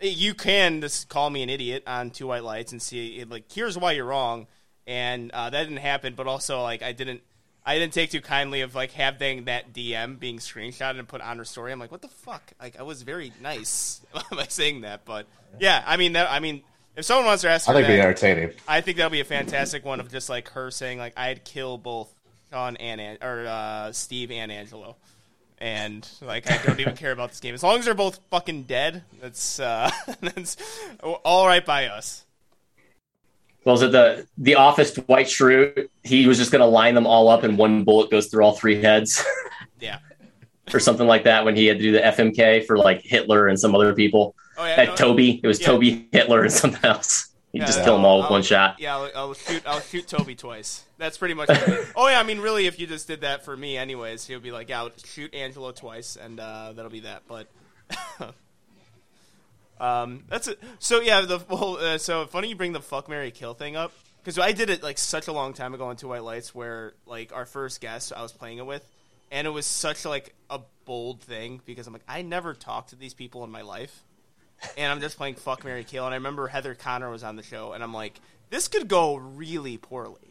you can just call me an idiot on Two White Lights and see like here's why you're wrong, and uh, that didn't happen. But also like I didn't. I didn't take too kindly of like having that DM being screenshotted and put on her story. I'm like, what the fuck? Like, I was very nice by saying that, but yeah, I mean, that, I mean, if someone wants to ask, I think it'd be that- entertaining. I think that'll be a fantastic one of just like her saying like I'd kill both Sean and or uh, Steve and Angelo, and like I don't even care about this game as long as they're both fucking dead. That's uh, that's all right by us. Was it the the office Dwight Schrute? He was just going to line them all up, and one bullet goes through all three heads. Yeah, or something like that when he had to do the FMK for like Hitler and some other people. Oh yeah, At no, Toby, it was Yeah. Toby, Hitler, and something else. You Yeah, just kill them all with I'll- one shot. Yeah, I'll, I'll shoot. I'll shoot Toby twice. That's pretty much. It. oh yeah, I mean, really, if you just did that for me, anyways, he'll be like, yeah, I'll shoot Angelo twice, and uh, that'll be that. But. Um, that's it. So yeah, the well, uh, so funny you bring the fuck Mary kill thing up because I did it like such a long time ago on Two White Lights where like our first guest I was playing it with, and it was such like a bold thing because I'm like I never talked to these people in my life, and I'm just playing fuck Mary kill, and I remember Heather Connor was on the show, and I'm like this could go really poorly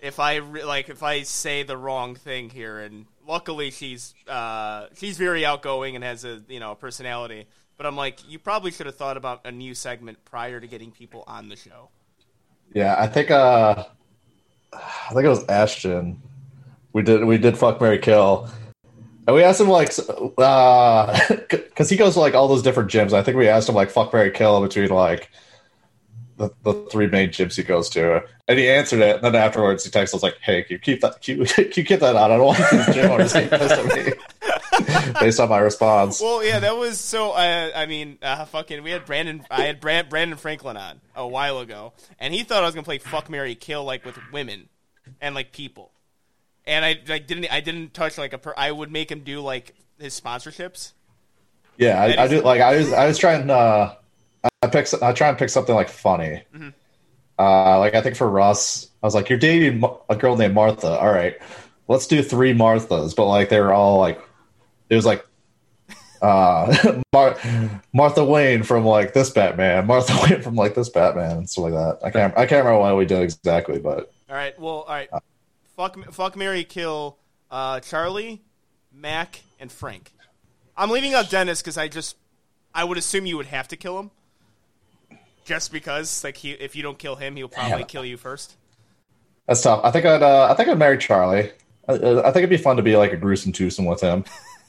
if I re- like if I say the wrong thing here, and luckily she's uh, she's very outgoing and has a you know a personality. But I'm like, you probably should have thought about a new segment prior to getting people on the show. Yeah, I think uh I think it was Ashton. We did we did fuck Mary Kill. And we asked him like uh cuz he goes to like all those different gyms. I think we asked him like fuck Mary Kill between like the, the three main gyms he goes to. And he answered it. And then afterwards he texted us like, "Hey, can you keep that can you, can you keep that on? I don't want this gym owners to get pissed at me." Based on my response. Well, yeah, that was so. Uh, I mean, uh, fucking, we had Brandon. I had Brand, Brandon Franklin on a while ago, and he thought I was gonna play fuck Mary Kill like with women and like people, and I like didn't. I didn't touch like a. Per, I would make him do like his sponsorships. Yeah, I, I do. Like I was, I was trying. Uh, I pick. I try and pick something like funny. Mm-hmm. Uh, like I think for Russ, I was like, "You're dating a girl named Martha. All right, let's do three Marthas." But like they're all like, it was like, uh, Mar- Martha Wayne from like this Batman, Martha Wayne from like this Batman, and stuff like that. I can't. I can't remember why we did exactly, but All right. Well, all right. Fuck, fuck, Mary, kill uh, Charlie, Mac, and Frank. I'm leaving out Dennis because I just, I would assume you would have to kill him, just because like he, if you don't kill him, he'll probably kill you first. that's tough. I think I'd. Uh, I think I'd marry Charlie. I, I think it'd be fun to be like a gruesome twosome with him.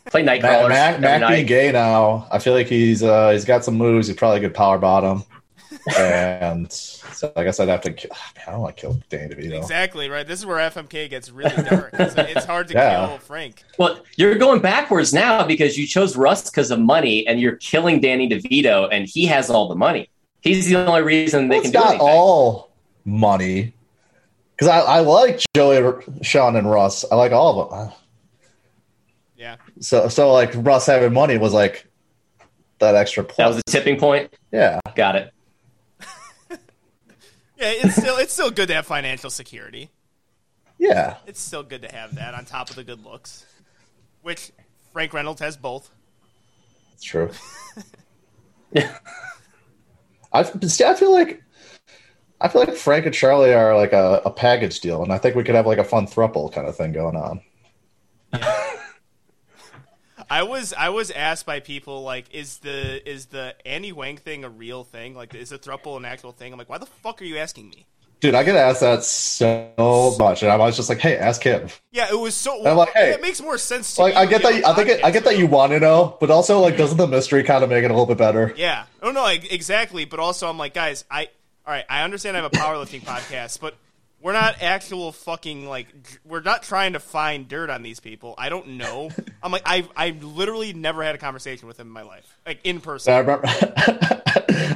Play Mac, Nightcrawlers Mac, every Mac night. being gay now, I feel like he's uh, he's got some moves. He's probably a good power bottom, and so I guess I'd have to. ki- ah, Man, I don't want to kill Danny DeVito. Exactly right. This is where FMK gets really dark. It's, it's hard to Yeah. kill Frank. Well, you're going backwards now because you chose Russ because of money, and you're killing Danny DeVito, and he has all the money. He's the only reason they Well, can it's do not anything. all money because I, I like Joey, Sean, and Russ. I like all of them. Yeah. So so like Russ having money was like that extra point. that was the tipping point. yeah, Got it. Yeah. It's still, it's still good to have financial security. yeah. It's still good to have that on top of the good looks, which Frank Reynolds has both. It's true. I see. I feel like I feel like Frank and Charlie are like a, a package deal, and I think we could have like a fun thruple kind of thing going on. I was I was asked by people like, is the is the Annie Wang thing a real thing? Like, is the thruple an actual thing? I'm like, why the fuck are you asking me? Dude, I get asked that so much, and I was just like, "Hey, ask him." Yeah, it was so. I'm like, hey. it makes more sense to Like, I get that. I think. It, I get that you want to know, but also, like, doesn't the mystery kind of make it a little bit better? Yeah. Oh no, like, exactly. But also, I'm like, guys, I all right. I understand I have a powerlifting podcast, but we're not actual fucking like. We're not trying to find dirt on these people. I don't know. I'm like, I I literally never had a conversation with him in my life, like in person. So I remember.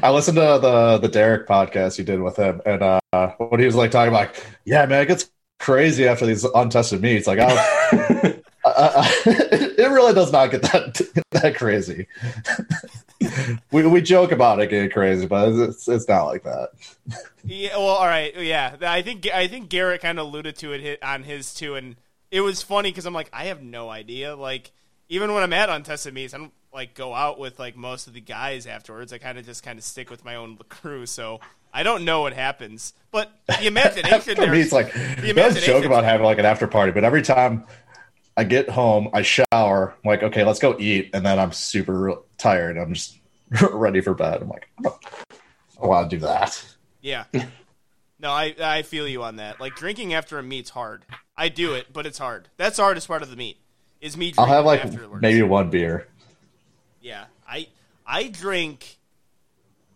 I listened to the the Derek podcast you did with him, and uh, when he was like talking about, like, yeah, man, it gets crazy after these untested meets. Like, I, I, I, it really does not get that that crazy. we we joke about it getting crazy, but it's it's not like that. Yeah, well, all right, yeah. I think I think Garrett kind of alluded to it hit on his too, and it was funny because I'm like, I have no idea. Like, even when I'm at untested meets, I don't like go out with like most of the guys afterwards. I kind of just kind of stick with my own crew, so I don't know what happens. But the imagination there, it's like the imagination- joke about having like an after party, but every time I get home, I shower, I'm like, okay, let's go eat, and then I'm super tired. I'm just ready for bed. I'm like, I don't, I want to do that. yeah. No, I I feel you on that. Like drinking after a meet's hard. I do it, but it's hard. That's the hardest part of the meet. Is me. I'll have like afterwards. maybe one beer. Yeah, I I drink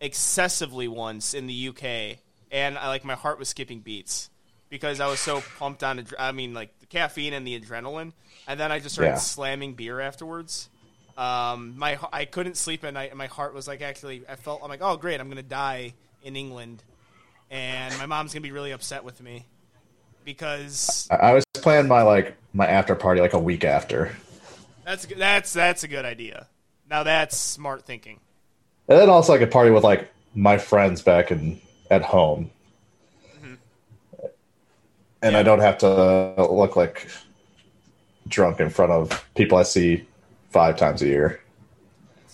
excessively once in the UK, and I like my heart was skipping beats because I was so pumped on. A, I mean, like caffeine and the adrenaline, and then I just started Yeah. slamming beer afterwards. Um, my I couldn't sleep at night, and my heart was like actually. I felt I'm like, oh great, I'm gonna die in England, and my mom's gonna be really upset with me because I, I was planning my like my after party like a week after, that's that's that's a good idea. Now that's smart thinking. and then also I could party with like my friends back in at home, and I don't have to look like drunk in front of people I see five times a year.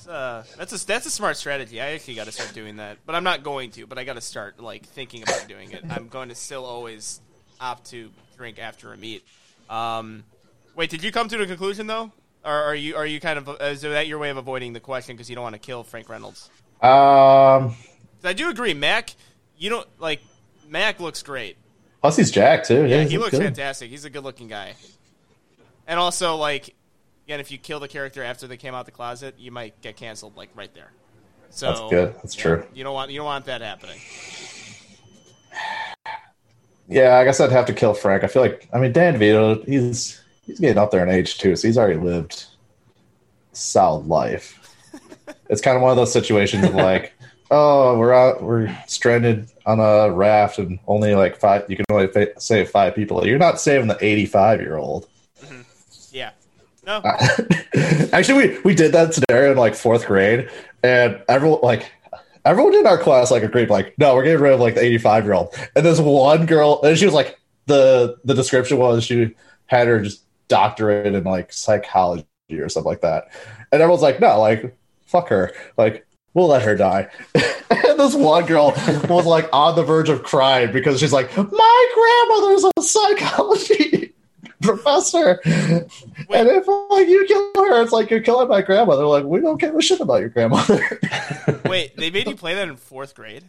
Uh, that's a that's a smart strategy. I actually got to start doing that, but I'm not going to. But I got to start like thinking about doing it. I'm going to still always opt to drink after a meet. Um, wait, did you come to the conclusion though, or are you are you kind of is that your way of avoiding the question because you don't want to kill Frank Reynolds? Um, I do agree, Mac. You don't like Mac looks great. Plus he's Jack too. Yeah, he's he looks good. fantastic. He's a good-looking guy. And also, like, again, if you kill the character after they came out the closet, you might get canceled, like right there. So That's good. That's yeah, true. You don't want you don't want that happening. Yeah, I guess I'd have to kill Frank. I feel like I mean Dan Vito, he's he's getting up there in age too, so he's already lived a solid life. it's kind of one of those situations of like, oh, we're out, we're stranded on a raft, and only like five. You can only fa- save five people. You're not saving the 85 year old. Mm-hmm. Yeah. No. Actually, we we did that scenario in like fourth grade, and everyone like. Everyone in our class like agreed, like, no, we're getting rid of like the 85 year old. And this one girl, and she was like, the the description was she had her just doctorate in like psychology or something like that. And everyone's like, no, like, fuck her. Like, we'll let her die. and this one girl was like on the verge of crying because she's like, my grandmother's a psychology professor. And if like you kill her, it's like you're killing my grandmother. Like, we don't give a shit about your grandmother. Wait, they made you play that in fourth grade?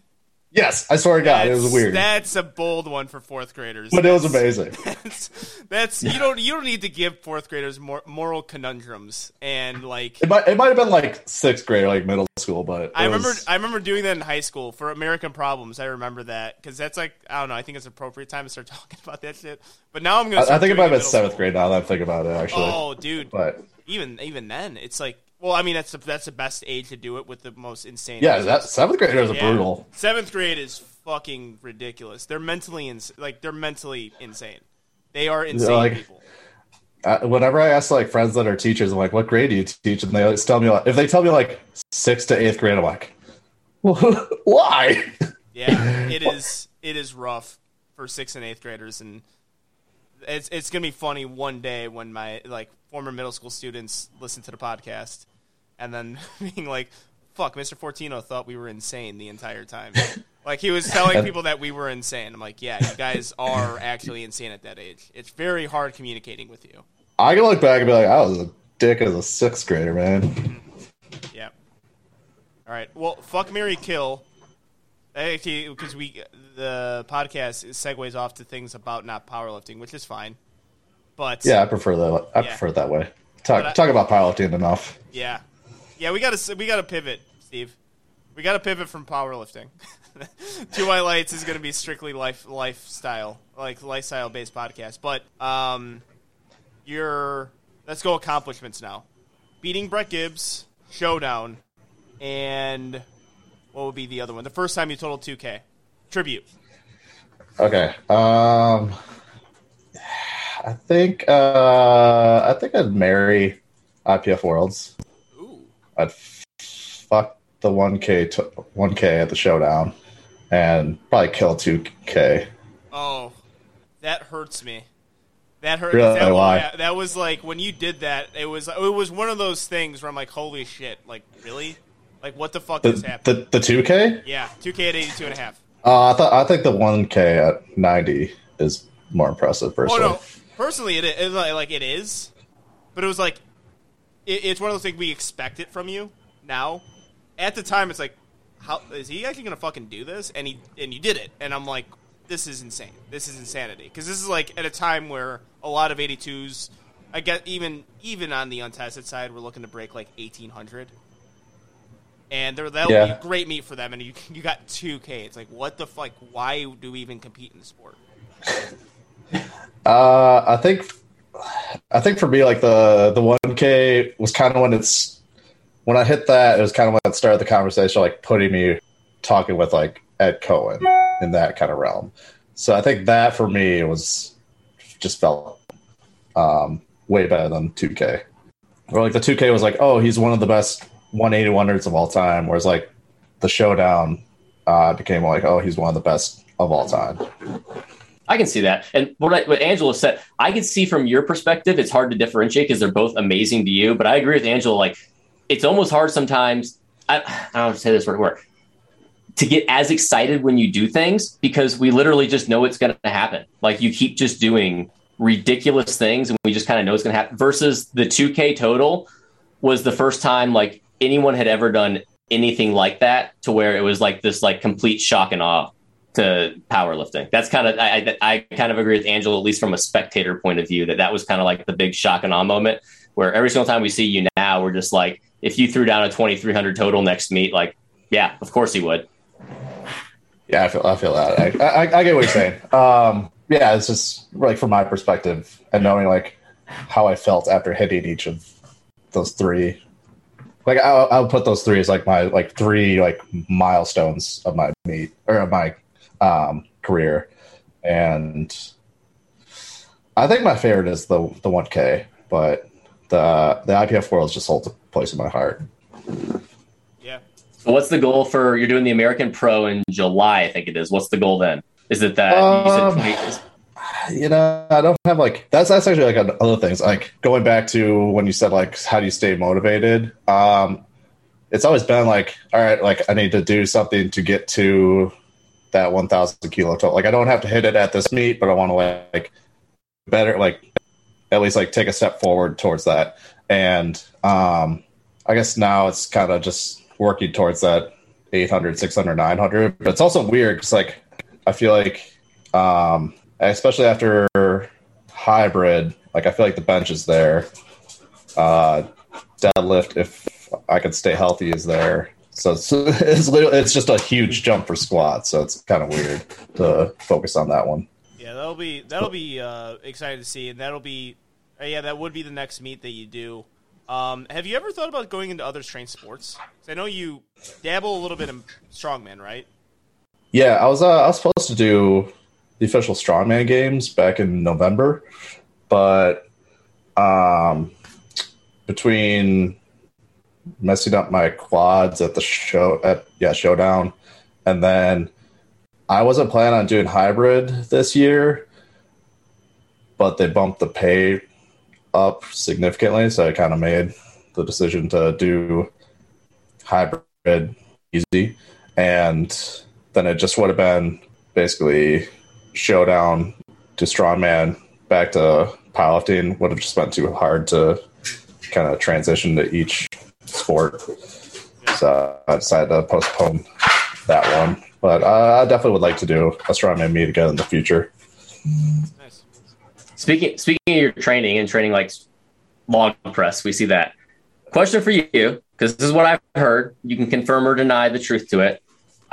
Yes, I swear to God, it was weird. That's a bold one for fourth graders. but it was amazing. That's, that's you don't you don't need to give fourth graders more moral conundrums and like It might it might have been like sixth grade, or like middle school, but I remember was- I remember doing that in high school for American Problems. I remember that because that's like I don't know. I think it's an appropriate time to start talking about that shit. But now I'm gonna. I, I think it might have been seventh school. grade now that I'm thinking about it actually. Oh, dude! But even even then, it's like well, I mean that's the, that's the best age to do it with the most insane. yeah, reasons. that seventh graders are Yeah. brutal. Seventh grade is fucking ridiculous. They're mentally ins- like they're mentally insane. They are insane like- people. Uh, whenever I ask like friends that are teachers, I'm like, "What grade do you teach?" And they always tell me like, if they tell me like sixth to eighth grade, I'm like, "Why?" Yeah, it is. It is rough for sixth and eighth graders, and it's it's gonna be funny one day when my like former middle school students listen to the podcast, and then being like, "Fuck, Mr. Fortino thought we were insane the entire time." like he was telling people that we were insane. I'm like, "Yeah, you guys are actually insane at that age. It's very hard communicating with you." I can look back and be like, "I was a dick as a sixth grader, man." Mm-hmm. Yeah. All right. Well, fuck Mary Kill. Actually, because we the podcast segues off to things about not powerlifting, which is fine. But Yeah, I prefer that. I Yeah. prefer it that way. Talk I- talk about powerlifting enough. yeah, yeah, we got to we got to pivot, Steve. We got to pivot from powerlifting. Two White Lights is going to be strictly life lifestyle, like lifestyle based podcast. But um, your let's go accomplishments now. Beating Brett Gibbs, showdown, and what would be the other one? The first time you totaled 2K. Tribute. Okay. Um I think uh I think I'd marry IPF Worlds. Ooh. I'd fuck the 1K to 1K at the showdown and probably kill 2K. Oh, that hurts me. That hurt. Really? That, Why? that was like when you did that. It was it was one of those things where I'm like, holy shit! Like really? Like what the fuck The is happening? the, the 2K? yeah, 2K at 82 and a half. Uh, I thought I think the 1K at 90 is more impressive Oh personally. no, personally it is like, it is, but it was like it, it's one of those things we expect it from you now. At the time, it's like, how is he actually gonna fucking do this? And he and you did it, and I'm like, this is insane. This is insanity because this is like at a time where a lot of 82s, I guess even even on the untested side, we're looking to break like 1800. And there, that'll Yeah. be great meet for them, and you you got 2K. It's like, what the fuck? Why do we even compete in the sport? Uh, I think I think for me, like the the one K was kind of when it's when I hit that. It was kind of when it started the conversation, like putting me talking with like Ed Coan in that kind of realm. So I think that for me was just felt um, way better than 2K. Or like the 2K was like, oh, he's one of the best 180 wonders of all time. Whereas like the showdown uh, became like, oh, he's one of the best of all time. I can see that. And what, I, what Angelo said, I can see from your perspective, it's hard to differentiate because they're both amazing to you. But I agree with Angelo. Like, it's almost hard sometimes. I, I don't know to say this word, word to get as excited when you do things because we literally just know it's going to happen. Like, you keep just doing ridiculous things and we just kind of know it's going to happen. Versus the 2K total was the first time like anyone had ever done anything like that to where it was like this like complete shock and awe to powerlifting. That's kind of I, I, I kind of agree with Angelo at least from a spectator point of view that that was kind of like the big shock and awe moment where every single time we see you now we're just like if you threw down a 2300 total next meet like yeah of course he would Yeah, I feel I feel that. I, I, I get what you're saying. Um, yeah, it's just like from my perspective and knowing like how I felt after hitting each of those three. Like I'll, I'll put those three as like my like three like milestones of my meet or of my um, career, and I think my favorite is the the one K, but the the IPF Worlds just holds a place in my heart. Yeah. so what's the goal for you're doing the American Pro in July I think it is what's the goal then is it that Um, you said 20, you know, I don't have like that's that's actually like other things. Like going back to when you said like how do you stay motivated? Um, it's always been like, all right, like I need to do something to get to that one thousand kilo total. Like I don't have to hit it at this meet, but I want to like better like at least like take a step forward towards that. And um, I guess now it's kind of just working towards that 800, 600, 900. But it's also weird because like I feel like um, especially after hybrid, like I feel like the bench is there. Uh, deadlift, if I could stay healthy, is there. So it's it's, it's just a huge jump for squat. So it's kind of weird to focus on that one. Yeah, that'll be that'll be uh, exciting to see, and that'll be uh, yeah, that would be the next meet that you do. Um, have you ever thought about going into other strength sports? I know you dabble a little bit in strongman, right? Yeah, I was uh, I was supposed to do the official strongman games back in November, but um, between messing up my quads at the show at yeah showdown, and then I wasn't planning on doing hybrid this year, but they bumped the pay up significantly, so I kind of made the decision to do hybrid easy, and then it just would have been basically showdown to strongman back to powerlifting. Would have just been too hard to kind of transition to each sport. So I decided to postpone that one. But uh, I definitely would like to do a strongman meet again in the future. Nice. Speaking speaking of your training and training like log press, we see that. Question for you, because this is what I've heard. You can confirm or deny the truth to it.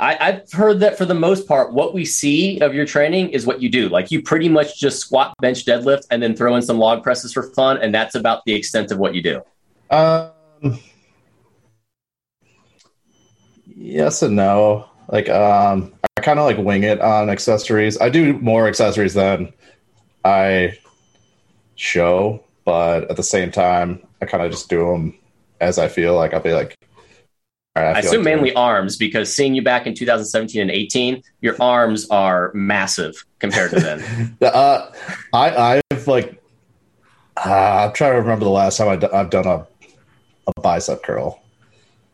I, I've heard that for the most part, what we see of your training is what you do. Like you pretty much just squat, bench, deadlift, and then throw in some log presses for fun, and that's about the extent of what you do. Um, yes and no. Like, um, I kind of like wing it on accessories. I do more accessories than I show, but at the same time, I kind of just do them as I feel. Like I'll be like, all right, I, feel assume like mainly arms because seeing you back in 2017 and 18, your arms are massive compared to then. Uh, I I've like uh, I'm trying to remember the last time I d- I've done a a bicep curl.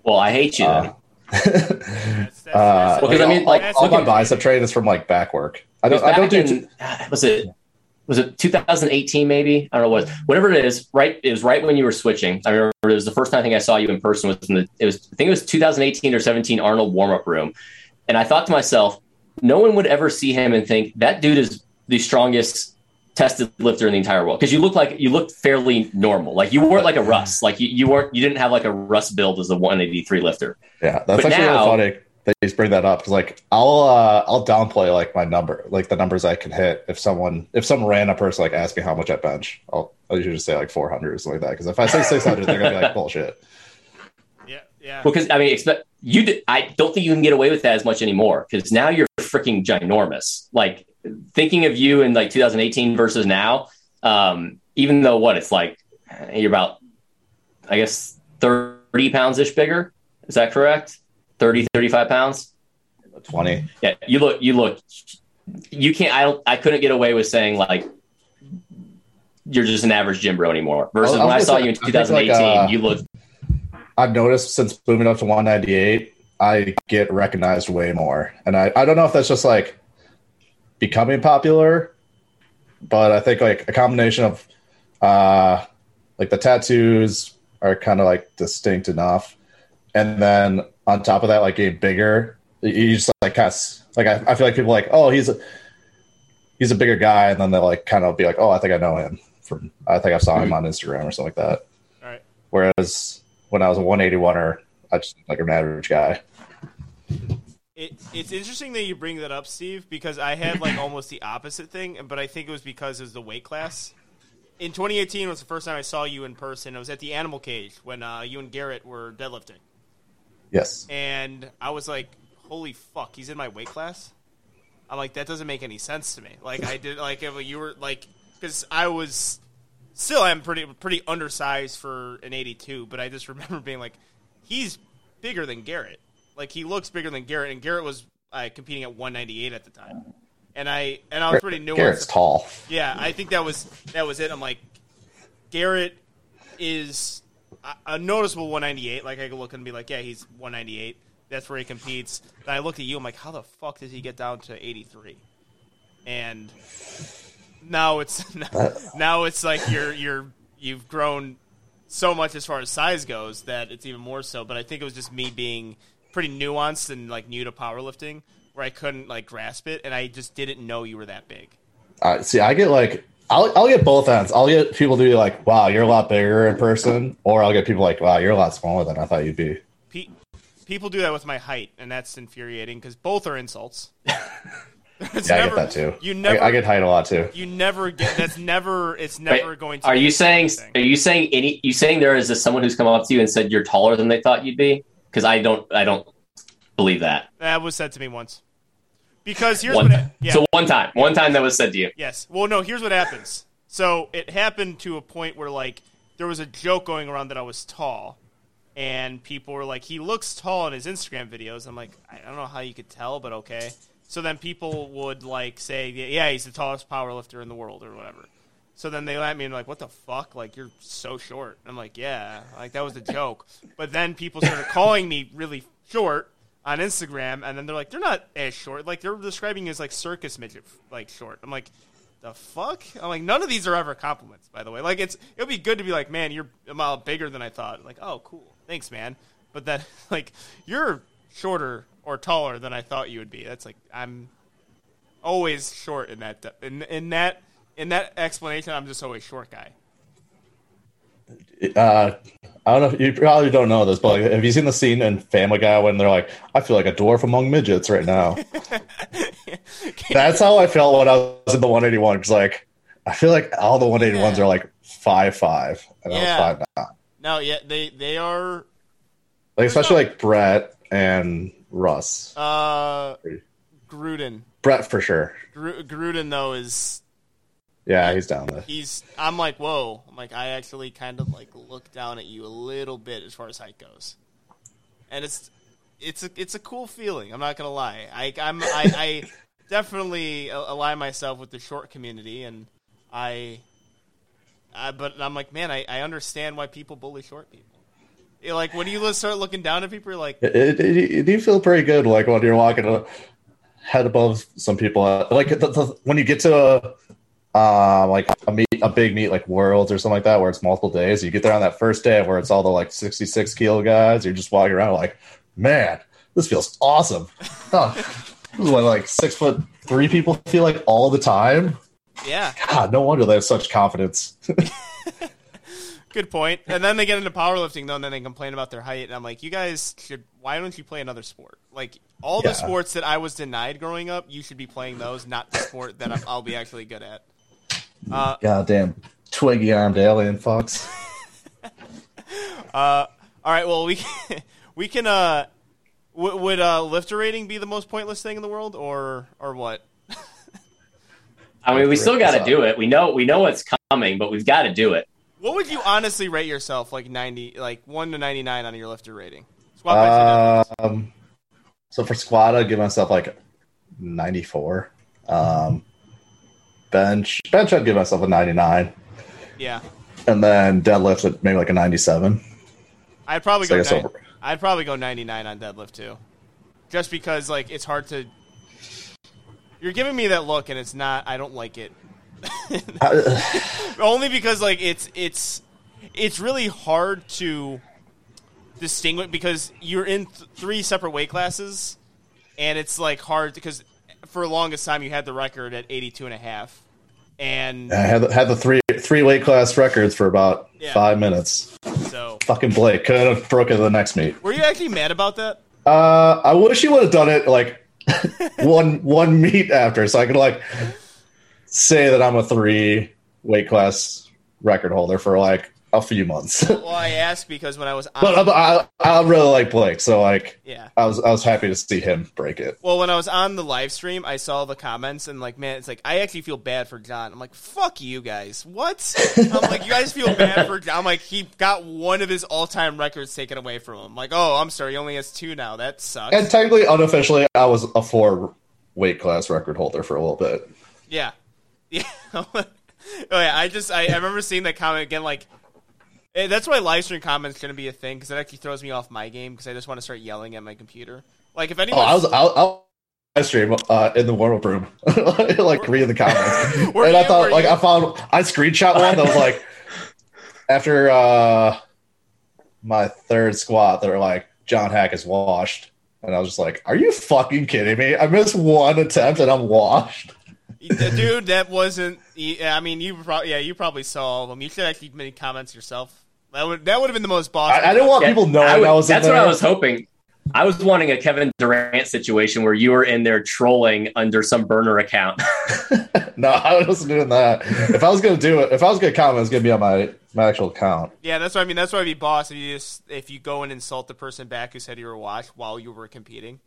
well, I hate you then. Uh, That's, that's, Uh, that's- Well, 'cause I mean, like, that's- all my at- bicep training is from like back work. I don't. I don't do. in- was it was it 2018 maybe I don't know what whatever it is right it was right when you were switching I remember it was the first time I think I saw you in person was in the it was I think it was 2018 or 17 Arnold warm up room and I thought to myself no one would ever see him and think that dude is the strongest tested lifter in the entire world because you look like you looked fairly normal like you weren't like a Russ like you, you weren't you didn't have like a Russ build as a 183 lifter yeah, that's but actually now- really funny that you bring that up because like I'll uh, I'll downplay like my number, like the numbers I can hit if someone if some random person like asks me how much I bench, I'll I'll usually just say like 400 or something like that because if I say 600, they're gonna be like bullshit. Yeah, yeah. Because I mean, expect you. I don't think you can get away with that as much anymore because now you're freaking ginormous. Like thinking of you in like 2018 versus now, um, even though what it's like, you're about, I guess, 30 pounds ish bigger. Is that correct? 30, 35 pounds. 20. Yeah, you look. You look. You can't. I don't. I couldn't get away with saying like. You're just an average gym bro anymore. Versus I when I saw say, you in I think, like, 2018, uh, you look I've noticed since moving up to 198, I get recognized way more, and I I don't know if that's just like becoming popular, but I think like a combination of uh like the tattoos are kind of like distinct enough, and then on top of that, like getting bigger, you just like kind of like I, I feel like people are like oh he's a he's a bigger guy, and then they like kind of be like oh I think I know him from I think I saw him on Instagram or something like that. All right. Whereas when I was a 181er, I just like an average guy. It, it's interesting that you bring that up, Steve, because I had like almost the opposite thing, but I think it was because it was the weight class. In 2018 was the first time I saw you in person. It was at the Animal Cage when uh, you and Garrett were deadlifting, Yes. and I was like, "Holy fuck, he's in my weight class!" I'm like, that doesn't make any sense to me. Like I did, like if you were like, because I was still I'm pretty pretty undersized for an 82, but I just remember being like, he's bigger than Garrett. Like he looks bigger than Garrett, and Garrett was uh, competing at 198 at the time, and I and I was pretty nuanced. Garrett's tall. Yeah, I think that was that was it. I'm like, Garrett is a, a noticeable 198. Like I could look and be like, yeah, he's 198. That's where he competes. Then I looked at you. I'm like, how the fuck does he get down to 83? And now it's now it's like you're you're you've grown so much as far as size goes that it's even more so. But I think it was just me being pretty nuanced and like new to powerlifting, where I couldn't like grasp it, and I just didn't know you were that big. Uh, see, I get like I'll I'll get both ends. I'll get people to be like, "Wow, you're a lot bigger in person," or I'll get people like, "Wow, you're a lot smaller than I thought you'd be." Pe- people do that with my height, and that's infuriating because both are insults. It's Yeah, I get that too. You never, I, I get height a lot too. you never get. That's never. It's Wait, never going to. Are be you saying? same Are you saying any? You saying there is a, someone who's come up to you and said you're taller than they thought you'd be? Because I don't. I don't believe that. That was said to me once. Because here's One what. time. Yeah. So one time. One time that was said to you. Yes. Well, no. Here's what happens. So it happened to a point where like there was a joke going around that I was tall, and people were like, "He looks tall in his Instagram videos." I'm like, I don't know how you could tell, but okay. So then people would like say, "Yeah, he's the tallest powerlifter in the world" or whatever. So then they let me and like, "What the fuck? Like you're so short." I'm like, "Yeah, like that was a joke." But then people started calling me really short on Instagram, and then they're like, "They're not as short. Like they're describing as like circus midget, like short." I'm like, "The fuck?" I'm like, none of these are ever compliments, by the way. Like it's it'll be good to be like, "Man, you're a mile bigger than I thought." Like, "Oh, cool, thanks, man." But then like you're shorter or taller than I thought you would be. That's like I'm always short in that in in that in that explanation. I'm just always short guy. Uh, I don't know. If, you probably don't know this, but like, have you seen the scene in Family Guy when they're like, "I feel like a dwarf among midgets right now"? That's how I felt when I was in the 181. Because like, I feel like all the 181s Yeah. are like five five, and I Yeah. was five now. No, yeah, they they are Like especially like Brett and Russ. uh Gruden. Brett for sure. Gru- Gruden though is Yeah, he's down there. he's I'm like whoa I'm like I actually kind of like look down at you a little bit as far as height goes, and it's it's a it's a cool feeling. I'm not gonna lie. I I'm I, I definitely align myself with the short community, and I, I but I'm like man I, I understand why people bully short people. You're like when you start looking down at people, you're like it- you feel pretty good like when you're walking head above some people. Like the, the, when you get to a uh, like a meet, a big meet like Worlds or something like that, where it's multiple days. You get there on that first day where it's all the like 66 kilo guys. You're just walking around like, man, this feels awesome. Huh. This is what like six foot three people feel like all the time. yeah God, no wonder they have such confidence. Good point. And then they get into powerlifting though, and then they complain about their height. And I'm like, you guys should. Why don't you play another sport? Like all the sports that I was denied growing up, you should be playing those, not the sport that I'll be actually good at. Uh, Goddamn twiggy armed alien fox. uh, all right. Well, we we can. Uh, w- would uh, lifter rating be the most pointless thing in the world, or or what? I mean, we still got to do it. We know we know what's coming, but we've got to do it. What would you honestly rate yourself? Like ninety, like one to ninety nine on your lifter rating. Squat, bench, and deadlift. Um, so for squat, I'd give myself like 94. Um, bench, bench, I'd give myself a 99. yeah, And then deadlift, at maybe like a 97. I'd probably So go. guess nine- I'd probably go ninety nine on deadlift too, just because like it's hard to. You're giving me that look, and it's not. I don't like it. Only because like it's it's it's really hard to distinguish because you're in th- three separate weight classes, and it's like hard because for the longest time you had the record at 82 and a half, and I had, had the three three weight class records for about Yeah. five minutes. so Fucking Blake could have broken the next meet. were you actually mad about that? Uh, I wish he would have done it like one one meet after, so I could like say that I'm a three weight class record holder for like a few months. Well, I asked because when I was on, but I, I, I really like Blake, so like yeah. I was I was happy to see him break it. Well, when I was on the live stream, I saw the comments and like, man, it's like I actually feel bad for John. I'm like, fuck you guys. What? I'm like, you guys feel bad for John. I'm like, he got one of his all time records taken away from him. like, oh, I'm sorry, he only has two now. That sucks. And technically, unofficially, I was a four weight class record holder for a little bit. yeah, yeah. oh yeah, I just I, I remember seeing that comment again. Like, eh, that's why live stream comments going to be a thing because it actually throws me off my game because I just want to start yelling at my computer. Like, if Oh, anyone, I was I, I I stream uh, in the warm up room, like reading the comments, and I you- thought like you- I found I screenshot one that was like after uh my third squat, they're like John Haack is washed, and I was just like, "Are you fucking kidding me? I missed one attempt and I'm washed." dude, that wasn't. yeah, I mean, you probably yeah, you probably saw all of them. You should actually make comments yourself. That would that would have been the most boss. I, I didn't want Yeah, people knowing I I, would- was in that's there. what I was hoping. I was wanting a Kevin Durant situation where you were in there trolling under some burner account. no, I wasn't doing that. If I was gonna do it, if I was gonna comment, it was gonna be on my my actual account. Yeah, that's what I mean. That's why I'd be boss if you just if you go and insult the person back who said you were washed while you were competing.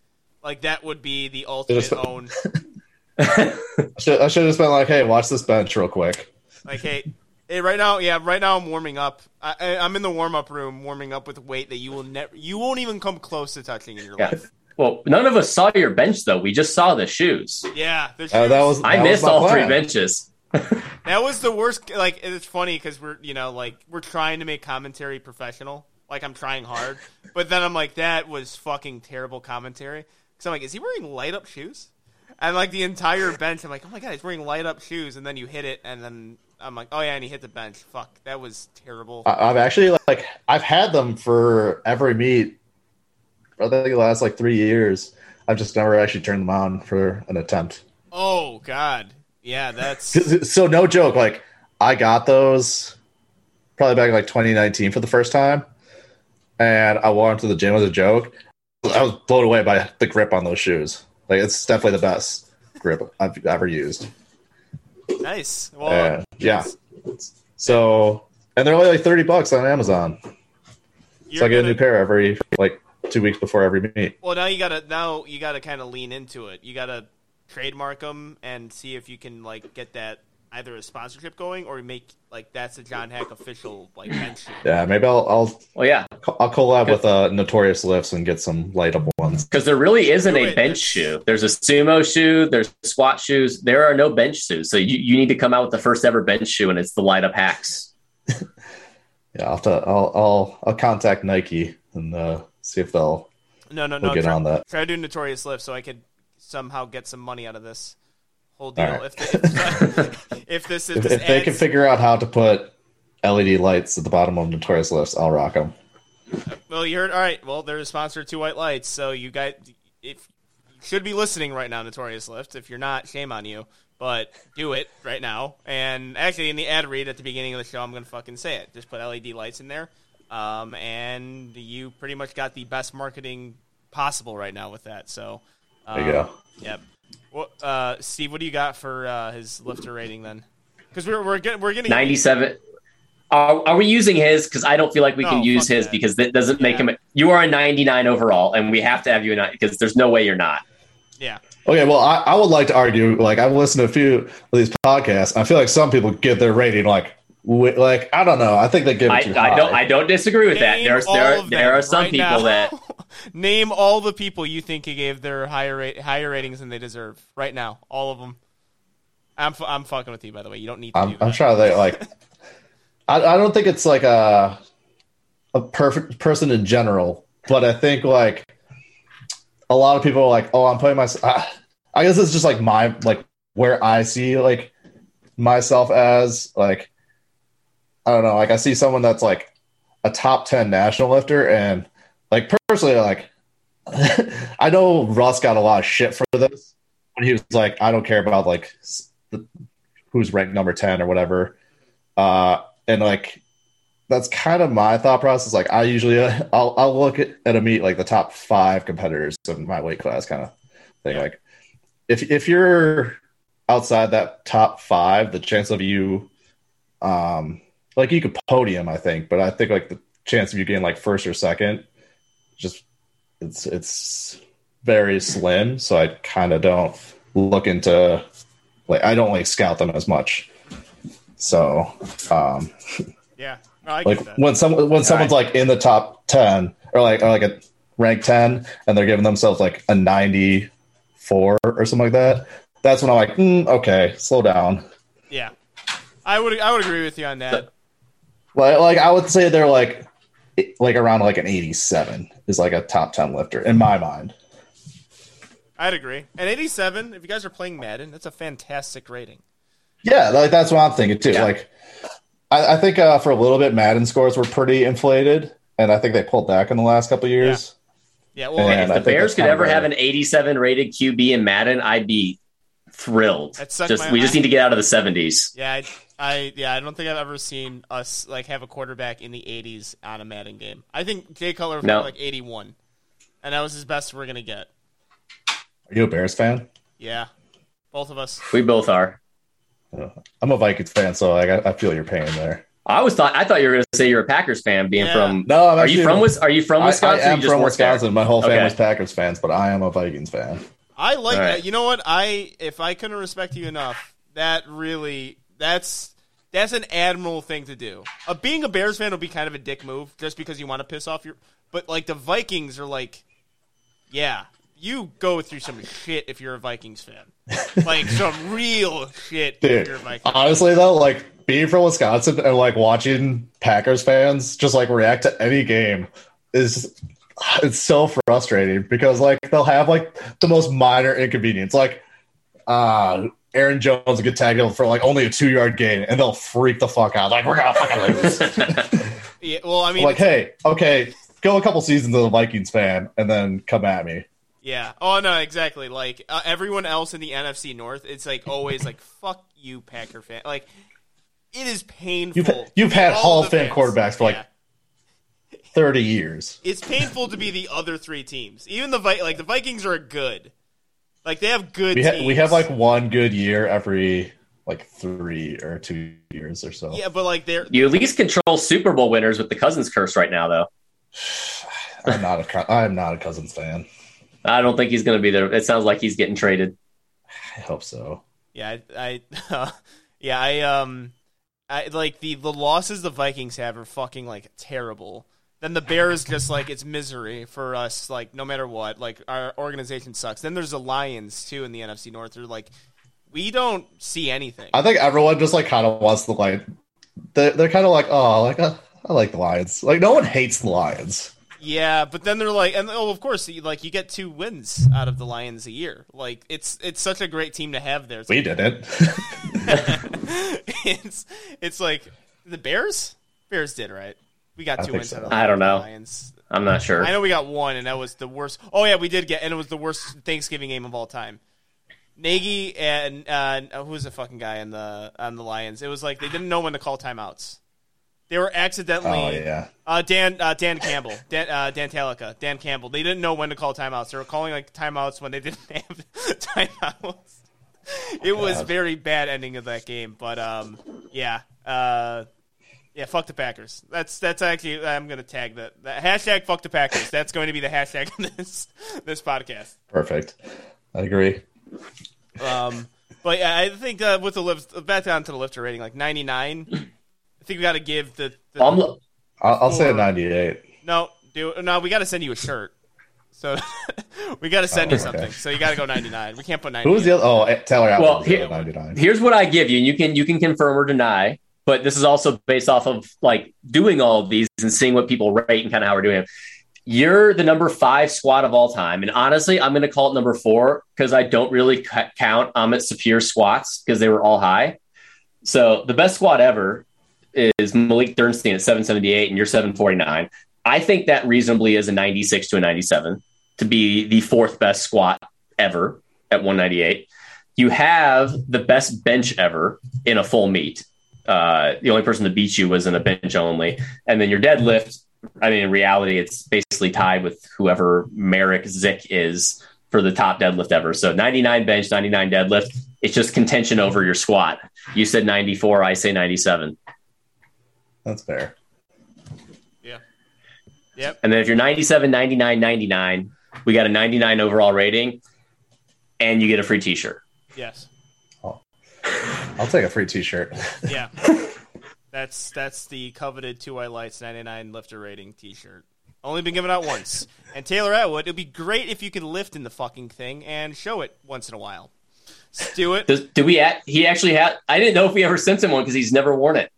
Like that would be the ultimate Just- own. I should, I should have been like, "Hey, watch this bench real quick." Like, hey, hey, right now, yeah, right now I'm warming up. I, I, I'm in the warm up room warming up with weight that you will never, you won't even come close to touching in your Yeah. life. well, none of us saw your bench though. We just saw the shoes. Yeah, the Uh, that shoes- was I missed was my all three benches. That was the worst. Like it's funny because we're you know like we're trying to make commentary professional. Like I'm trying hard, but then I'm like that was fucking terrible commentary. Because I'm like, is he wearing light up shoes? And like the entire bench, I'm like, oh my god, he's wearing light up shoes. And then you hit it, and then I'm like, oh yeah, and he hit the bench. Fuck, that was terrible. I- I've actually like I've had them for every meet. I think the last like three years. I've just never actually turned them on for an attempt. Oh god, yeah, that's So no joke, like I got those probably back in like 2019 for the first time, and I wore them to the gym as a joke. I was blown away by the grip on those shoes. Like it's definitely the best grip I've ever used. nice. Well, Uh, yeah. So and they're only like 30 bucks on Amazon. you're So I get a gonna- new pair every like two weeks before every meet. Well, now you gotta now you gotta kind of lean into it. You gotta trademark them and see if you can like get that either a sponsorship going or make like that's a John Haack official like bench shoe. Yeah, maybe I'll I'll Well, yeah, I'll collab with uh, Notorious Lifts and get some light up ones. because there really isn't a bench shoe. There's a sumo shoe. There's squat shoes. There are no bench shoes. So you, you need to come out with the first ever bench shoe, and it's the light up hacks. Yeah, I'll have to, I'll, I'll I'll contact Nike and uh, see if they'll No, no, they'll no. get Try, on that. try to do notorious lift so I could somehow get some money out of this whole deal. right. If, if, if this is If, this they can figure out how to put LED lights at the bottom of Notorious Lifts, I'll rock them. Well, you heard. All right. Well, they're a sponsor of Two White Lights, so you guys, if you should be listening right now, Notorious Lift. If you're not, shame on you. but do it right now. And actually, in the ad read at the beginning of the show, I'm going to fucking say it. Just put LED lights in there, um, and you pretty much got the best marketing possible right now with that. So um, There you go. Yep. Well, uh, Steve, what do you got for uh, his lifter rating then? Because we're we're getting we're getting 97. Are, are we using his? Because I don't feel like we No, can use his that. because that doesn't make Yeah. him. You are a 99 overall, and we have to have you a 9 because there's no way you're not. yeah. Okay, well, I, I would like to argue. Like, I've listened to a few of these podcasts. I feel like some people give their rating like, wi- like I don't know. I think they give it I, too I high. don't. I don't disagree with that. Name There's all there of there them are some right people now. that name all the people you think he gave their higher rate higher ratings than they deserve right now. All of them. I'm fu- I'm fucking with you by the way. You don't need to I'm, do I'm that. trying to think, like, I, I don't think it's like a a perfect person in general, but I think like a lot of people are like, oh, I'm putting myself. I, I guess it's just like my like where I see like myself as like I don't know, like I see someone that's like a top ten national lifter, and like personally, like I know Russ got a lot of shit for this when he was like, I don't care about like the, who's ranked number 10 or whatever. Uh, and like, that's kind of my thought process. Like, I usually, uh, I'll, I'll look at, at a meet like the top five competitors in my weight class kind of thing. Like, if, if you're outside that top five, the chance of you, um, like you could podium, I think, but I think like the chance of you getting like first or second, just it's it's very slim. So I kind of don't look into like I don't like scout them as much. So um Yeah. No, I like when some when someone's like in the top ten or like or like a rank ten and they're giving themselves like a ninety four or something like that, that's when I'm like, mm, okay, slow down. Yeah. I would I would agree with you on that. Like like I would say they're like like around like an eighty seven is like a top ten lifter in my mind. I'd agree. And 87, if you guys are playing Madden, that's a fantastic rating. Yeah, like that's what I'm thinking too. Yeah. Like, I, I think uh, for a little bit, Madden scores were pretty inflated, and I think they pulled back in the last couple of years. Yeah, well, And if I the Bears could ever have an 87 rated QB in Madden, I'd be thrilled. Just my- we just need to get out of the 70s. yeah, I, I yeah, I don't think I've ever seen us like have a quarterback in the 80s on a Madden game. I think Jay Cutler was No. like 81, and that was his best we're gonna get. Are you a Bears fan? Yeah, both of us. We both are. Uh, I'm a Vikings fan, so like, I, I feel your pain there. I always thought I thought you were going to say you're a Packers fan, being Yeah. from. No, I'm are you from Wis- Are you from Wisconsin? I, or am from work there? Wisconsin. My whole family's Okay. Packers fans, but I am a Vikings fan. I like All right. that. You know what? I if I couldn't respect you enough, that really that's that's an admirable thing to do. Uh, being a Bears fan would be kind of a dick move, just because you want to piss off your. But like the Vikings are like, yeah, you go through some shit if you're a Vikings fan, like some real shit if Dude, you're a Vikings. honestly though, like being from Wisconsin and like watching Packers fans just like react to any game is it's so frustrating because like they'll have like the most minor inconvenience, like uh Aaron Jones get tagged for like only a two yard gain and they'll freak the fuck out. Like we're gonna fucking lose. Yeah, well, I mean, like, hey, okay, go a couple seasons as a Vikings fan and then come at me. Yeah. Oh no, exactly. Like uh, everyone else in the NFC North, it's like always like fuck you, Packer fan. Like it is painful. You've you've had Hall of Fame quarterbacks for like Yeah. thirty years. It's painful to be the other three teams. Even the Vi- like the Vikings are good. Like they have good. We, ha- teams. we have like one good year every like three or two years or so. yeah, but like they're You at least control Super Bowl winners with the Cousins curse right now, though. I'm not a Co- I'm not a Cousins fan. I don't think he's going to be there. It sounds like he's getting traded. I hope so. yeah I, I yeah I um I like the the losses the Vikings have are fucking like terrible. Then the Bears just like it's misery for us. Like no matter what, like our organization sucks. Then there's the Lions too in the NFC North. They're like we don't see anything. I think everyone just like kind of wants the like. They're, they're kind of like, oh, like uh, I like the Lions. Like no one hates the Lions. Yeah, but then they're like, and oh, of course, you- like you get two wins out of the Lions a year. Like it's it's such a great team to have there. It's, We did it. it's it's like the Bears. Bears did right. We got I two wins so. out of the I don't know. Lions. I'm not sure. I know we got one, and that was the worst. Oh yeah, we did get, and it was the worst Thanksgiving game of all time. Nagy and uh, who was the fucking guy on the on the Lions? It was like they didn't know when to call timeouts. They were accidentally Oh yeah. uh, Dan uh, Dan Campbell, Dan uh, Dan Talica, Dan Campbell. They didn't know when to call timeouts. They were calling like timeouts when they didn't have timeouts. It was God. very bad ending of that game, but um, yeah, uh, yeah, fuck the Packers. That's that's actually I'm gonna tag that, that hashtag fuck the Packers. That's going to be the hashtag of this this podcast. Perfect. I agree. Um, but yeah, I think uh, with the lift, back down to the lifter rating, like 99. I think we got to give the, the I'm, I'll, I'll say a 98. no, do no. We got to send you a shirt. So we got to send Oh, you okay. something. So you got to go 99. We can't put 90. Who was the other? Oh, Taylor Atwood. Well, here- 99. here's what I give you, and you can you can confirm or deny. But this is also based off of like doing all of these and seeing what people rate and kind of how we're doing. them. You're the number five squat of all time, and honestly, I'm going to call it number four because I don't really c- count Amit Sapir squats because they were all high. So the best squat ever is Malik Dernstein at 778, and you're 749. I think that reasonably is a 96 to a 97 to be the fourth best squat ever at 198. You have the best bench ever in a full meet. Uh, the only person to beat you was in a bench only. And then your deadlift, I mean, in reality, it's basically tied with whoever Merrick Zick is for the top deadlift ever. So 99 bench, 99 deadlift. It's just contention over your squat. You said 94, I say 97. That's fair. Yeah. Yep. And then if you're 97, 99, 99, we got a 99 overall rating and you get a free t shirt. Yes. I'll take a free T-shirt. Yeah. that's that's the coveted two white lights 99 lifter rating T-shirt. Only been given out once. And Taylor Atwood, it'd be great if you could lift in the fucking thing and show it once in a while. Just do it. Does, do we? At, he actually had. I didn't know if we ever sent him one because he's never worn it.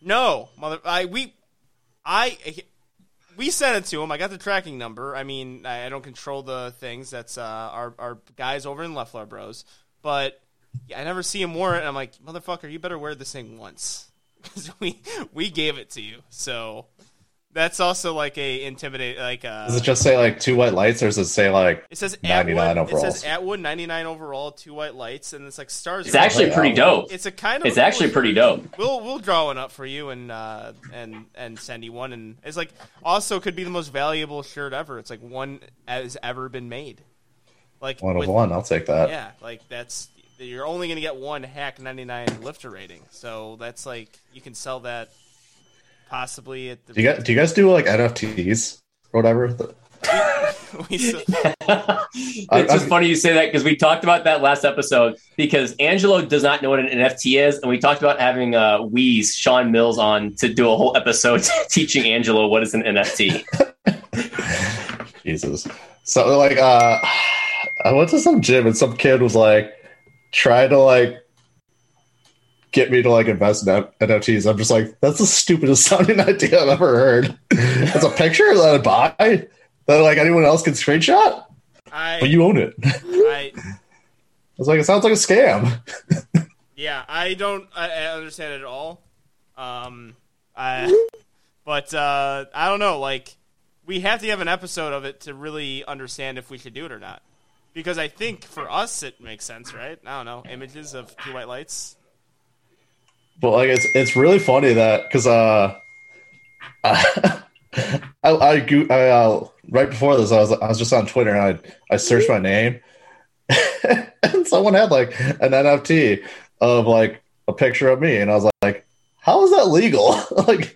No, mother. I we, I, we sent it to him. I got the tracking number. I mean, I, I don't control the things. That's uh, our our guys over in Leffler Bros. But yeah, I never see him wear it. And I'm like, motherfucker, you better wear this thing once because we we gave it to you. So that's also like a intimidate. Like uh, Does it just say like two white lights, or does it say like it says 99 Atwood. It says Atwood 99 overall, two white lights, and it's like stars. It's actually pretty dope. It's a kind of It's cool actually pretty dope. We'll we'll draw one up for you and uh, and and send you one, and it's like also could be the most valuable shirt ever. It's like one has ever been made. Like one of with- one? I'll take that. Yeah, like that's you're only gonna get one Haack 99 lifter rating, so that's like you can sell that possibly at the. Do you guys do you guys do like NFTs or whatever? Still- it's I- just I- funny you say that because we talked about that last episode because Angelo does not know what an NFT is, and we talked about having uh, Wheeze Sean Mills on to do a whole episode teaching Angelo what is an NFT. Jesus. So like uh I went to some gym and some kid was like trying to like get me to like invest in NFTs. I'm just like, that's the stupidest sounding idea I've ever heard. it's a picture that I buy that like anyone else can screenshot, I, but you own it. I I was like, it sounds like a scam. Yeah, I don't I, I understand it at all. Um, I, but uh, I don't know. Like, we have to have an episode of it to really understand if we should do it or not. Because I think for us it makes sense, right? I don't know. Images of two white lights. But like it's it's really funny that because uh, I I, go- I uh, right before this I was I was just on Twitter and I I searched my name and someone had like an NFT of like a picture of me and I was like, how is that legal? like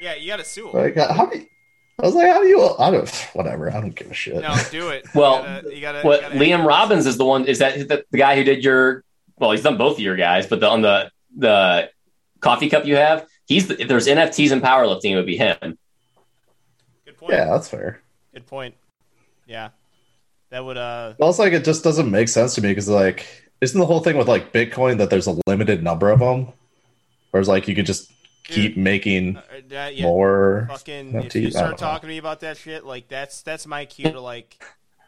Yeah, you got to sue 'em. like how do you, I was like, how do you? I don't whatever. I don't give a shit. No, do it. Well, you gotta, you gotta, you what gotta- Liam Robbins is the one is that the, the guy who did your well he's done both of your guys but the, on the the coffee cup you have he's the, if there's NFTs in powerlifting it would be him Good point. Yeah, that's fair. Good point. Yeah, that would uh. But also, like, it just doesn't make sense to me because, like, isn't the whole thing with like Bitcoin that there's a limited number of them, whereas like you could just keep making uh, that- yeah, more? fucking NFTs? if you I start know. talking to me about that shit, like that's that's my cue to like,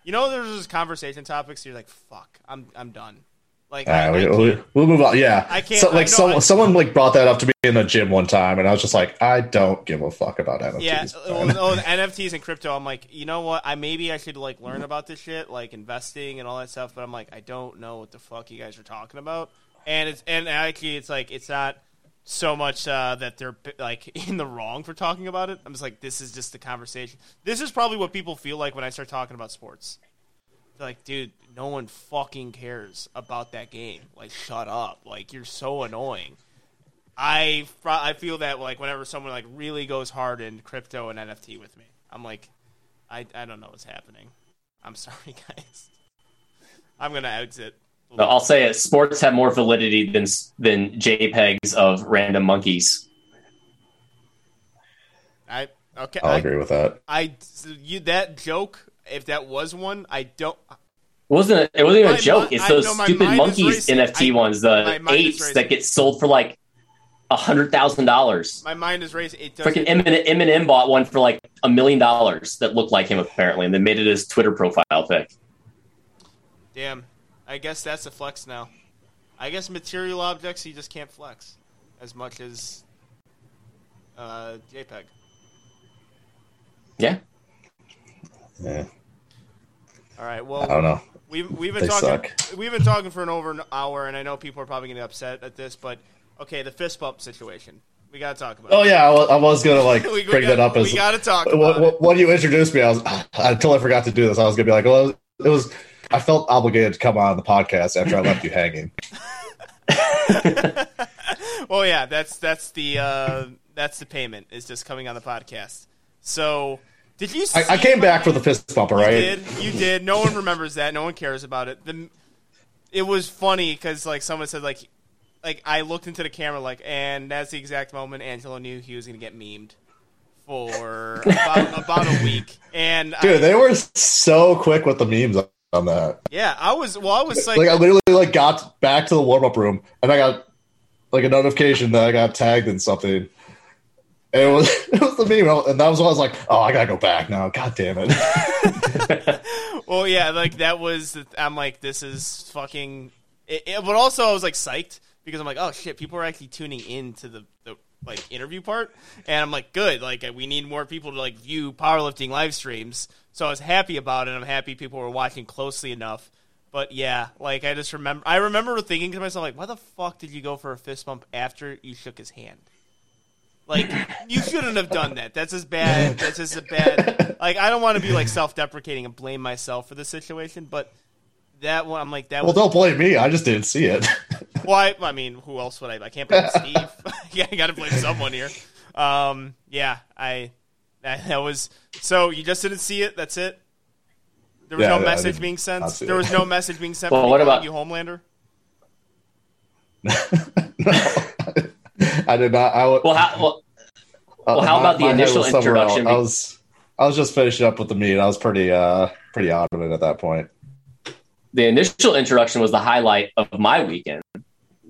you know, there's those conversation topics. You're like, fuck, I'm I'm done. Like Uh, I, I we, can't- we, we'll move on. Yeah, I can't- So, like some, I- someone like brought that up to me in the gym one time, and I was just like, I don't give a fuck about NFTs. Yeah, well, oh, NFTs and crypto. I'm like, you know what? I maybe I should like learn about this shit, like investing and all that stuff. But I'm like, I don't know what the fuck you guys are talking about. And it's and actually, it's like it's not so much uh, that they're like in the wrong for talking about it. I'm just like, this is just the conversation. This is probably what people feel like when I start talking about sports. They're like, dude, no one fucking cares about that game. Like, shut up. Like, you're so annoying. I I feel that like whenever someone like really goes hard in crypto and NFT with me, I'm like, I I don't know what's happening. I'm sorry, guys. I'm gonna exit. No, I'll say it. Sports have more validity than than JPEGs of random monkeys. I okay. I'll I, agree with that. I you that joke. If that was one, I don't. It wasn't it wasn't even My a joke. mi- It's those know my stupid monkeys racing. NFT I- ones, the apes that get sold for like a hundred thousand dollars. My mind is racing. It Freaking doesn't. Eminem, Eminem bought one for like a million dollars that looked like him apparently, and then made it his Twitter profile pic. Damn. I guess that's a flex now. I guess material objects you just can't flex as much as uh, JPEG. Yeah, Yeah, All right. Well, I don't know. We've we've been They talking suck. we've been talking for an over an hour, and I know people are probably going to get upset at this, but okay, the fist bump situation. We got to talk about. Oh yeah, I was, I was gonna like it. we, bring got, that up as we got to talk when, about it. when you introduced me. I was until I forgot to do this. I was gonna be like, well, it was. I felt obligated to come on the podcast after I left you hanging. Well, yeah, that's that's the uh, that's the payment is just coming on the podcast. So, did you? See I, I came back for the fist bumper, You right? did. You did. No one remembers that. No one cares about it. The, it was funny because like someone said like, like I looked into the camera like, and that's the exact moment Angelo knew he was going to get memed for about, about a week. And I, Dude, they were so quick with the memes on that. yeah, I was. Well, I was like, Like I literally like got back to the warm up room and I got like a notification that I got tagged in something. And it was it was the meme, and that was when I was like, "Oh, I gotta go back now." God damn it! well, yeah, like that was. I'm like, this is fucking. It, it- but also, I was like psyched because I'm like, oh shit, people are actually tuning in to the, the like interview part, and I'm like, good, like we need more people to like view powerlifting live streams. So I was happy about it. I'm happy people were watching closely enough. But yeah, like I just remember, I remember thinking to myself, like, why the fuck did you go for a fist bump after you shook his hand? Like you shouldn't have done that. That's as bad. That's just a bad. Like I don't want to be like self-deprecating and blame myself for the situation, but that one, I'm like that. well, was, don't blame me. I just didn't see it. well, I, I mean, who else would I? I can't blame Steve. yeah, I got to blame someone here. Um, yeah, I that, that was so you just didn't see it. That's it. There was Yeah, no I message didn't- being sent. There was no message being sent. Well, from what about- you, Homelander? I did not. I would. well, how, well, well, how about the initial introduction? else. I was, I was just finishing up with the meet. I was pretty, uh, pretty out of it at that point. the initial introduction was the highlight of my weekend.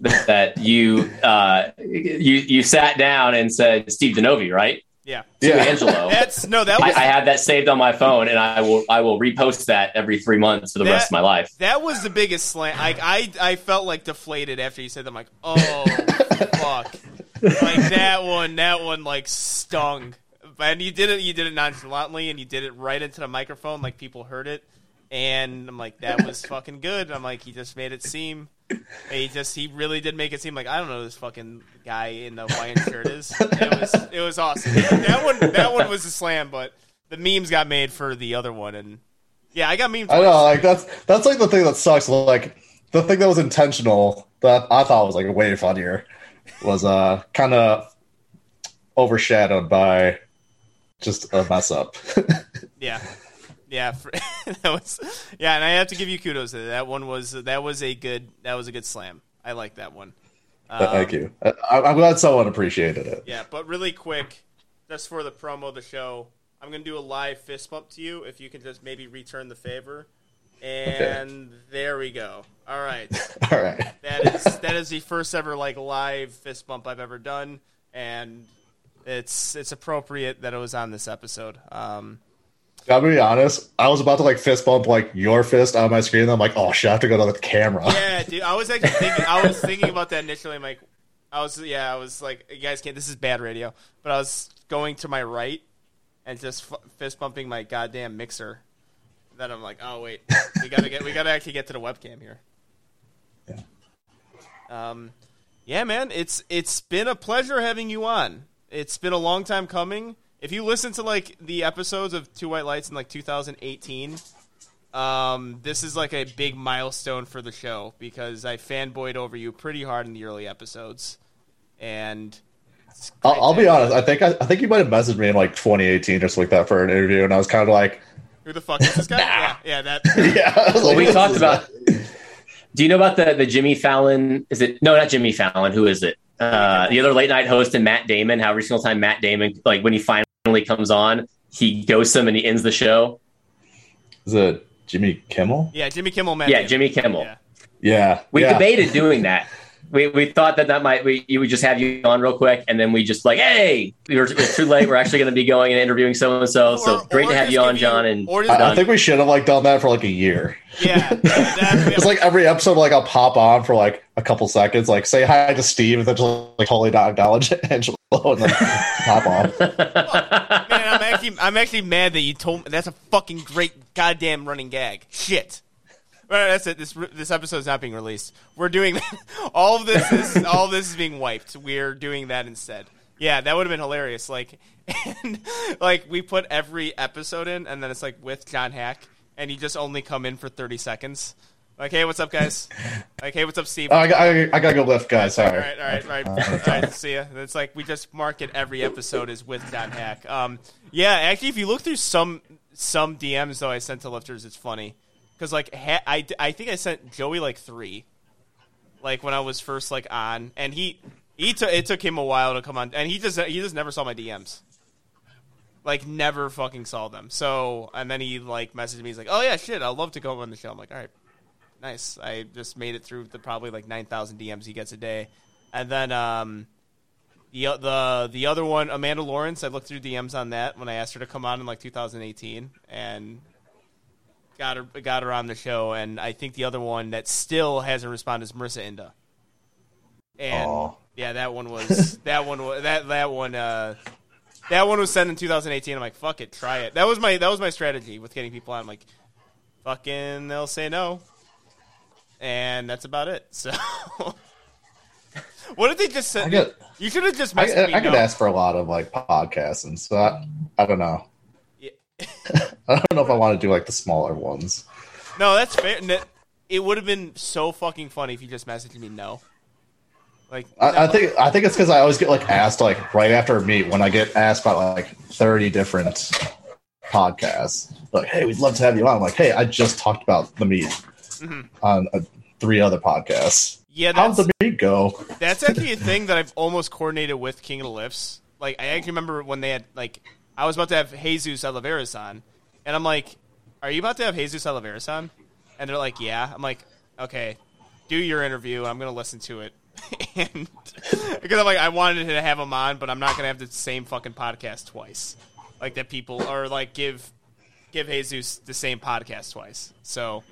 That you uh, you you sat down and said Steve Denovi, right? Yeah, To Yeah. Angelo. that's no. That I, was I have that saved on my phone, and I will I will repost that every three months for the That- rest of my life. That was the biggest slant. Like I, I felt like deflated after you said that. I'm like, oh fuck, like that one, that one like stung. And you did it, you did it nonchalantly, and you did it right into the microphone, like people heard it. And I'm like, that was fucking good. I'm like, he just made it seem. He just, he really did make it seem like I don't know who this fucking guy in the Hawaiian shirt is. It was, it was awesome. That one, that one was a slam, but the memes got made for the other one, and yeah, I got memes. I know, like that's that's like the thing that sucks. Like the thing that was intentional that I thought was like way funnier was uh kind of overshadowed by just a mess up. Yeah, yeah, for, that was yeah, and I have to give you kudos. to That That one was that was a good that was a good slam. I like that one. Um, Thank you. I, I'm glad someone appreciated it. Yeah, but really quick, just for the promo of the show, I'm gonna do a live fist bump to you. If you can just maybe return the favor, and there we go. All right, All right. that is that is the first ever like live fist bump I've ever done, and it's it's appropriate that it was on this episode. Um, Gotta be honest. I was about to like fist bump like your fist on my screen. And I'm like, oh shit, I have to go to the camera. Yeah, dude. I was actually thinking. I was thinking about that initially. I'm like, I was yeah. I was like, you guys can't. This is bad radio. But I was going to my right and just f- fist bumping my goddamn mixer. Then I'm like, oh wait, we gotta get. We gotta actually get to the webcam here. Yeah. Um, yeah, man. It's it's been a pleasure having you on. It's been a long time coming. If you listen to like the episodes of Two White Lights in like 2018, um, this is like a big milestone for the show because I fanboyed over you pretty hard in the early episodes, and I'll, I'll be honest. I think I, I think you might have messaged me in like 2018 or something like that for an interview, and I was kind of like. Who the fuck is this guy? yeah, yeah, that. yeah. I Well, we talked about. Do you know about the the Jimmy Fallon? Is it no, not Jimmy Fallon? Who is it? Uh, the other late night host and Matt Damon. How every single time Matt Damon, like when he finally comes on, he ghosts him and he ends the show. Is it Jimmy Kimmel? Yeah, Jimmy Kimmel, man. Yeah, Jimmy Kimmel. Yeah. Yeah. We yeah. debated doing that. We, we thought that that might we you would just have you on real quick, and then we just like, hey, we're, it's too late. We're actually going to be going and interviewing so and so. So great to have you on, give John. And or just, I, I think we should have like done that for like a year. yeah, that, It's like every episode, like I'll pop on for like a couple seconds, like say hi to Steve, and then just like totally not acknowledge Angelo, and then pop off. Man, I'm actually, I'm actually mad that you told me. That's a fucking great goddamn running gag. Shit. Well, that's it. This this episode is not being released. We're doing all of this. Is, all of this is being wiped. We're doing that instead. Yeah, that would have been hilarious. Like, and like we put every episode in, and then it's like with John Haack, and he just only come in for thirty seconds. Like, hey, what's up, guys? Like, hey, what's up, Steve? Oh, I, I, I gotta go lift, guys. All Sorry. right, all right, all right, all right. See ya. It's like we just market every episode is with John Haack. Um, yeah, actually, if you look through some some DMs though, I sent to lifters, it's funny because like ha- I I think I sent Joey like three, like when I was first like on, and he he took it took him a while to come on, and he just he just never saw my DMs. Like never fucking saw them. So and then he like messaged me. He's like, "Oh yeah, shit, I'd love to go on the show." I'm like, "All right, nice. I just made it through the probably like nine thousand DMs he gets a day, and then um, the the the other one, Amanda Lawrence. I looked through DMs on that when I asked her to come on in like 2018, and got her got her on the show. And I think the other one that still hasn't responded is Marissa Inda. And Aw. yeah, that one was that one was that that one uh that one was sent in 2018. I'm like, fuck it, try it. That was my that was my strategy with getting people on. I'm like, fucking, they'll say no, and that's about it. So, what if they just I said? You should have just I, me. I could ask for a lot of like podcasts, and so I, I don't know. I don't know if I want to do like the smaller ones. No, that's fair. It would have been so fucking funny if you just messaged me no. Like, I, I think I think it's because I always get like asked like right after a meet when I get asked about like thirty different podcasts. Like, hey, we'd love to have you on. I'm like, hey, I just talked about the meet Mhm. on uh, three other podcasts. yeah, How'd that's the meet go? that's actually a thing that I've almost coordinated with King of the Lifts. Like, I actually remember when they had like I was about to have Jesus Olivares on, and I'm like, "Are you about to have Jesus Olivares on?" And they're like, "Yeah." I'm like, "Okay, do your interview. I'm gonna listen to it." and because I'm like, I wanted to have him on, but I'm not gonna have the same fucking podcast twice. Like that people or like give give Jesus the same podcast twice. So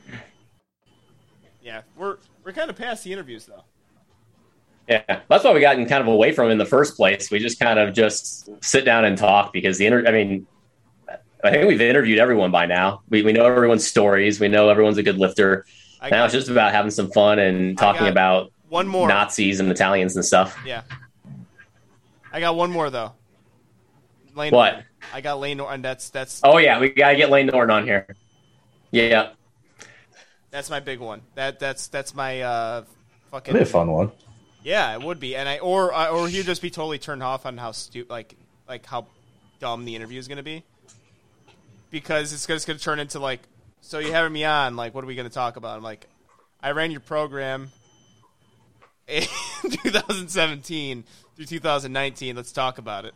yeah, we're we're kind of past the interviews though. Yeah, that's why we gotten kind of away from in the first place. We just kind of just sit down and talk because the inter. I mean, I think we've interviewed everyone by now. We we know everyone's stories. We know everyone's a good lifter. I now it's just about having some fun and talking about one more. Nazis and Italians and stuff. Yeah. I got one more though. Lane What? Norton. I got Lane Norton. That's that's Oh yeah, we gotta get Lane Norton on here. Yeah, that's my big one. That that's that's my uh fucking That'd be a fun one. Yeah. It would be, and I or uh, or he'd just be totally turned off on how stupid, like like how dumb the interview is gonna be because it's just gonna turn into like so you having me on like what are we gonna talk about? I'm like I ran your program in 2017 through 2019. Let's talk about it.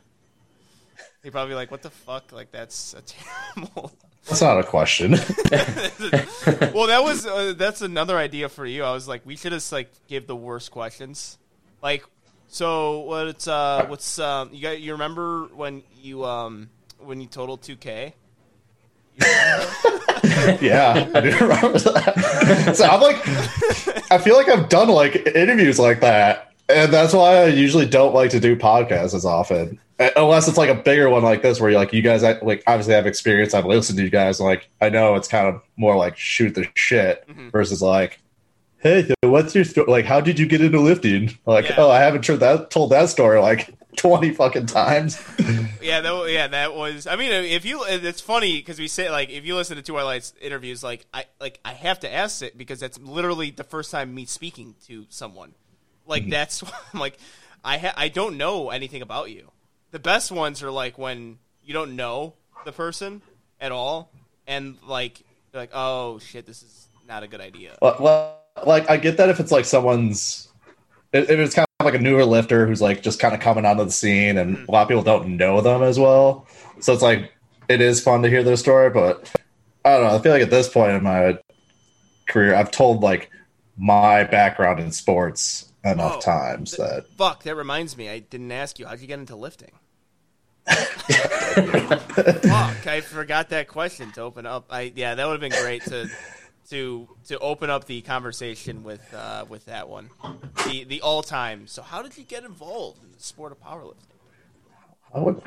He probably like, what the fuck? Like that's a terrible. That's not a question. well, that was uh, that's another idea for you. I was like, we should just like give the worst questions. Like, so what's uh what's um you got you remember when you um when you totaled 2K yeah, I do remember that. So I'm like, I feel like I've done like interviews like that, and that's why I usually don't like to do podcasts as often, Uh, unless it's like a bigger one like this, where you're like, you guys like obviously I have experience. I've listened to you guys, like I know it's kind of more like shoot the shit mm-hmm. versus like. Hey, so what's your story? Like, how did you get into lifting? Like, Yeah. oh, I haven't told that told that story like twenty fucking times. Yeah, that yeah, that was. I mean, if you, it's funny because we say like if you listen to Two White Lights interviews, like I like I have to ask it because that's literally the first time me speaking to someone. Like mm-hmm. that's I'm like I ha- I don't know anything about you. The best ones are like when you don't know the person at all, and like you're like oh shit, this is not a good idea. Well, well, like I get that if it's like someone's, if it's kind of like a newer lifter who's like just kind of coming onto the scene, and a lot of people don't know them as well. So it's like it is fun to hear their story, but I don't know. I feel like at this point in my career, I've told like my background in sports enough Oh, times that Fuck, that reminds me. I didn't ask you. How'd you get into lifting? Fuck, I forgot that question to open up. I yeah, that would have been great to to to open up the conversation with uh, with that one. The the all time. So how did you get involved in the sport of powerlifting? how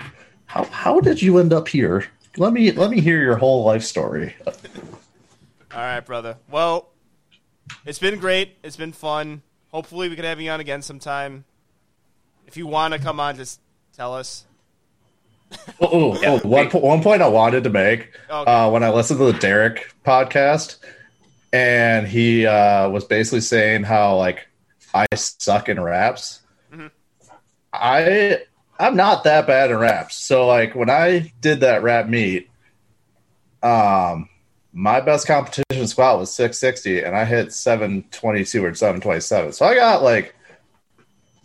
how how did you end up here? Let me let me hear your whole life story. All right, brother. Well, it's been great. It's been fun. Hopefully, we can have you on again sometime. If you want to come on, just tell us. Oh, oh, Yeah. oh, one, one point I wanted to make Okay. uh, when I listened to the Derek podcast, and he uh, was basically saying how like I suck in wraps. Mhm. I I'm not that bad in wraps. So like when I did that wrap meet, um, my best competition squat was 660, and I hit 722 or 727. So I got like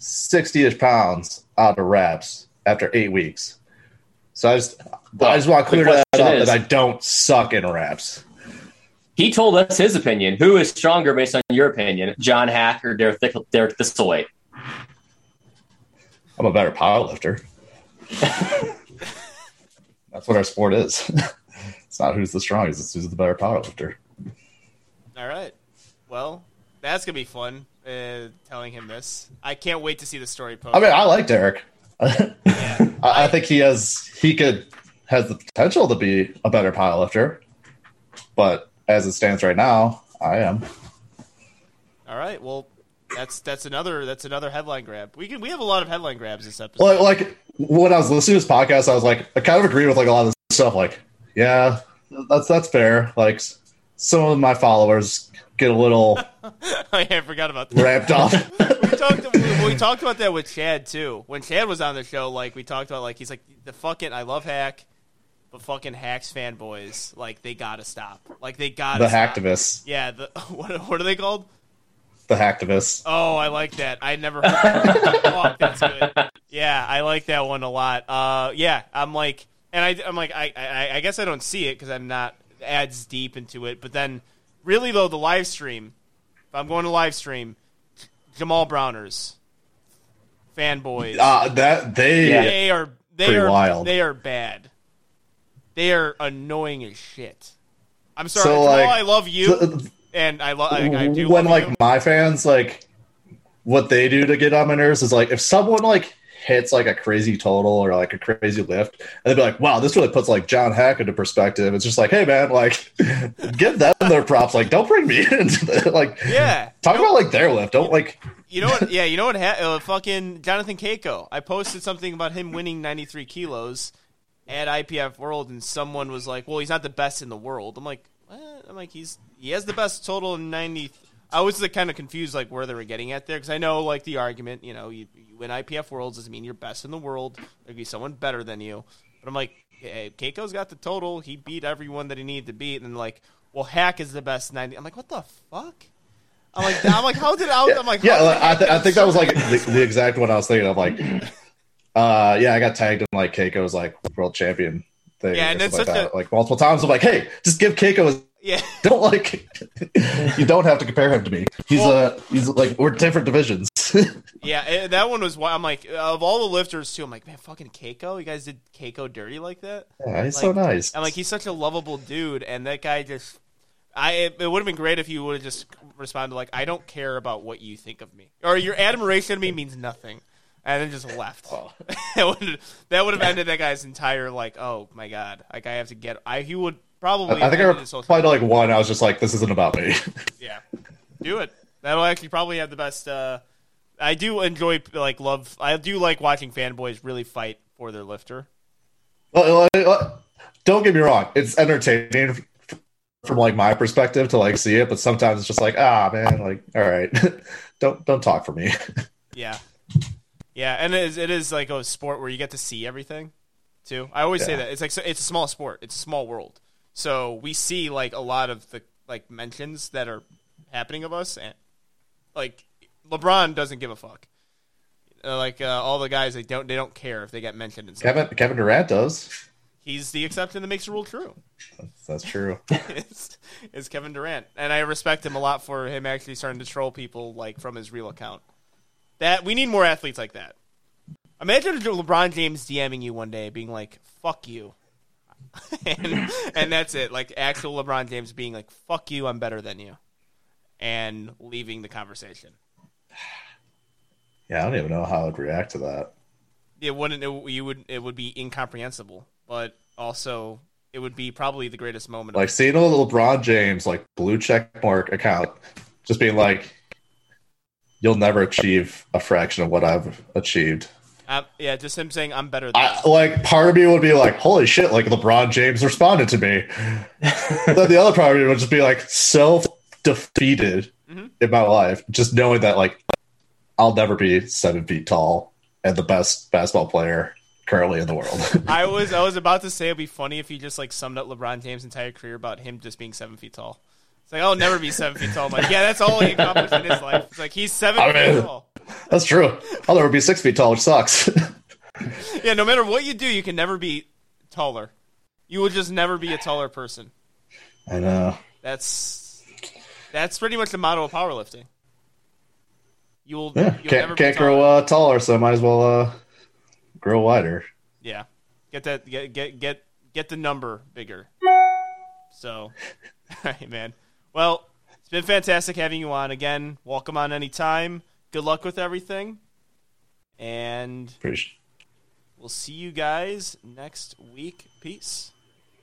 60ish pounds out of wraps after eight weeks. So I just, I just want to clear that up is- that I don't suck in reps. He told us his opinion. Who is stronger based on your opinion, John Haack or Derek, Thick- Derek Thistleweight? I'm a better powerlifter. That's what our sport is. it's not who's the strongest; it's who's the better powerlifter. All right. Well, that's gonna be fun. Uh, telling him this, I can't wait to see the story post. I mean, I like Derek. I, I think he has he could has the potential to be a better powerlifter, but as it stands right now, I am. All right. Well, that's that's another that's another headline grab. We can we have a lot of headline grabs this episode. Like, like when I was listening to this podcast, I was like, I kind of agree with like a lot of this stuff. Like, yeah, that's that's fair. Like, some of my followers get a little I forgot about that. ramped up. we talked we, we talked about that with Chad too. When Chad was on the show, like we talked about like he's like the fucking I love Haack, but fucking Haack's fanboys like they gotta stop. Like they gotta the stop. hacktivists, Yeah, the what what are they called? the hacktivists. Oh, I like that. I never heard that. Fuck, that's good. Yeah, I like that one a lot. Uh, yeah, I'm like, and I, I'm like, I, I, I guess I don't see it because I'm not ads deep into it. But then, really though, the live stream. If I'm going to live stream, Jamal Browner's, fanboys. Uh, that they They are they are wild. they are bad. They are annoying as shit. I'm sorry, So, Jamal. like, I love you, so- and I love. I, I do when like you. my fans like what they do to get on my nerves is like if someone like hits like a crazy total or like a crazy lift and they'd be like wow this really puts like john haack into perspective it's just like hey man like give them their props like don't bring me into the, like Yeah. talk about like their lift don't like You know what? Yeah, you know what? Ha- uh, fucking Jonathan Cayco. I posted something about him winning 93 kilos at IPF World, and someone was like, "Well, he's not the best in the world." I'm like, what? I'm like, he's he has the best total in 90. I was like, kind of confused, like where they were getting at there, because I know like the argument, you know, you, you win IPF Worlds doesn't mean you're best in the world. There'd be someone better than you. But I'm like, hey, Cayco's got the total. He beat everyone that he needed to beat, and like, well, Haack is the best 90. I'm like, what the fuck? I'm like, I'm like, how did I? I'm like, yeah like, I, th- I think that was like the, the exact one i was thinking of like uh yeah i got tagged in like cayco's like world champion thing Yeah, and it's something such like, a- like multiple times i'm like hey just give cayco his Yeah. Don't like. you don't have to compare him to me. He's Well- uh he's like we're different divisions. Yeah, eh, that one was why I'm like of all the lifters too. I'm like, man, fucking Cayco. You guys did Cayco dirty like that. yeah, he's so Like, nice. I'm like, he's such a lovable dude, and that guy just. I it, it would have been great if you would have just responded like, I don't care about what you think of me, or your admiration of me means nothing, and then just left. Oh. that would that would have ended that guy's entire like, oh my god, like I have to get. I he would probably. I think I his social- replied to like one. I was just like, this isn't about me. Yeah, do it. That'll actually probably have the best. Uh, I do enjoy like love. I do like watching fanboys really fight for their lifter. Well, don't get me wrong; it's entertaining from like my perspective to like see it, but sometimes it's just like, ah, man, like, all right, don't don't talk for me. Yeah, yeah, and it is, it is like a sport where you get to see everything too. I always say that it's like it's a small sport. It's a small world, so we see like a lot of the like mentions that are happening of us, and like LeBron doesn't give a fuck. Uh, like uh, all the guys, they don't they don't care if they get mentioned in something. Kevin Kevin Durant does. He's the exception that makes the rule true. That's true. is, is Kevin Durant, and I respect him a lot for him actually starting to troll people like from his real account. That we need more athletes like that. Imagine LeBron James DMing you one day, being like "fuck you," and and that's it. Like actual LeBron James being like "fuck you, I'm better than you," and leaving the conversation. Yeah, I don't even know how I'd react to that. It wouldn't. It, you would. It would be incomprehensible, but also it would be probably the greatest moment. Like seeing a LeBron James like blue check mark account, just being like, "You'll never achieve a fraction of what I've achieved." Um, yeah, just him saying I'm better than I, like part of me would be like, "Holy shit!" Like LeBron James responded to me. then the other part of me would just be like self defeated Mhm. in my life, just knowing that like I'll never be seven feet tall and the best basketball player currently in the world. I was I was about to say it'd be funny if you just like summed up LeBron James' entire career about him just being seven feet tall. It's like I'll never be seven feet tall. I'm like, yeah, that's all he accomplished in his life. It's like he's seven I feet mean- tall. That's true. I'll never be six feet tall, which sucks. Yeah, no matter what you do, you can never be taller. You will just never be a taller person. I know. That's that's pretty much the motto of powerlifting. You will Yeah, you'll can't can't grow uh, taller, so I might as well uh, grow wider. Yeah. Get that get get get get the number bigger. So all right, man. Well, it's been fantastic having you on again. Welcome on anytime. Good luck with everything. And we'll see you guys next week. Peace.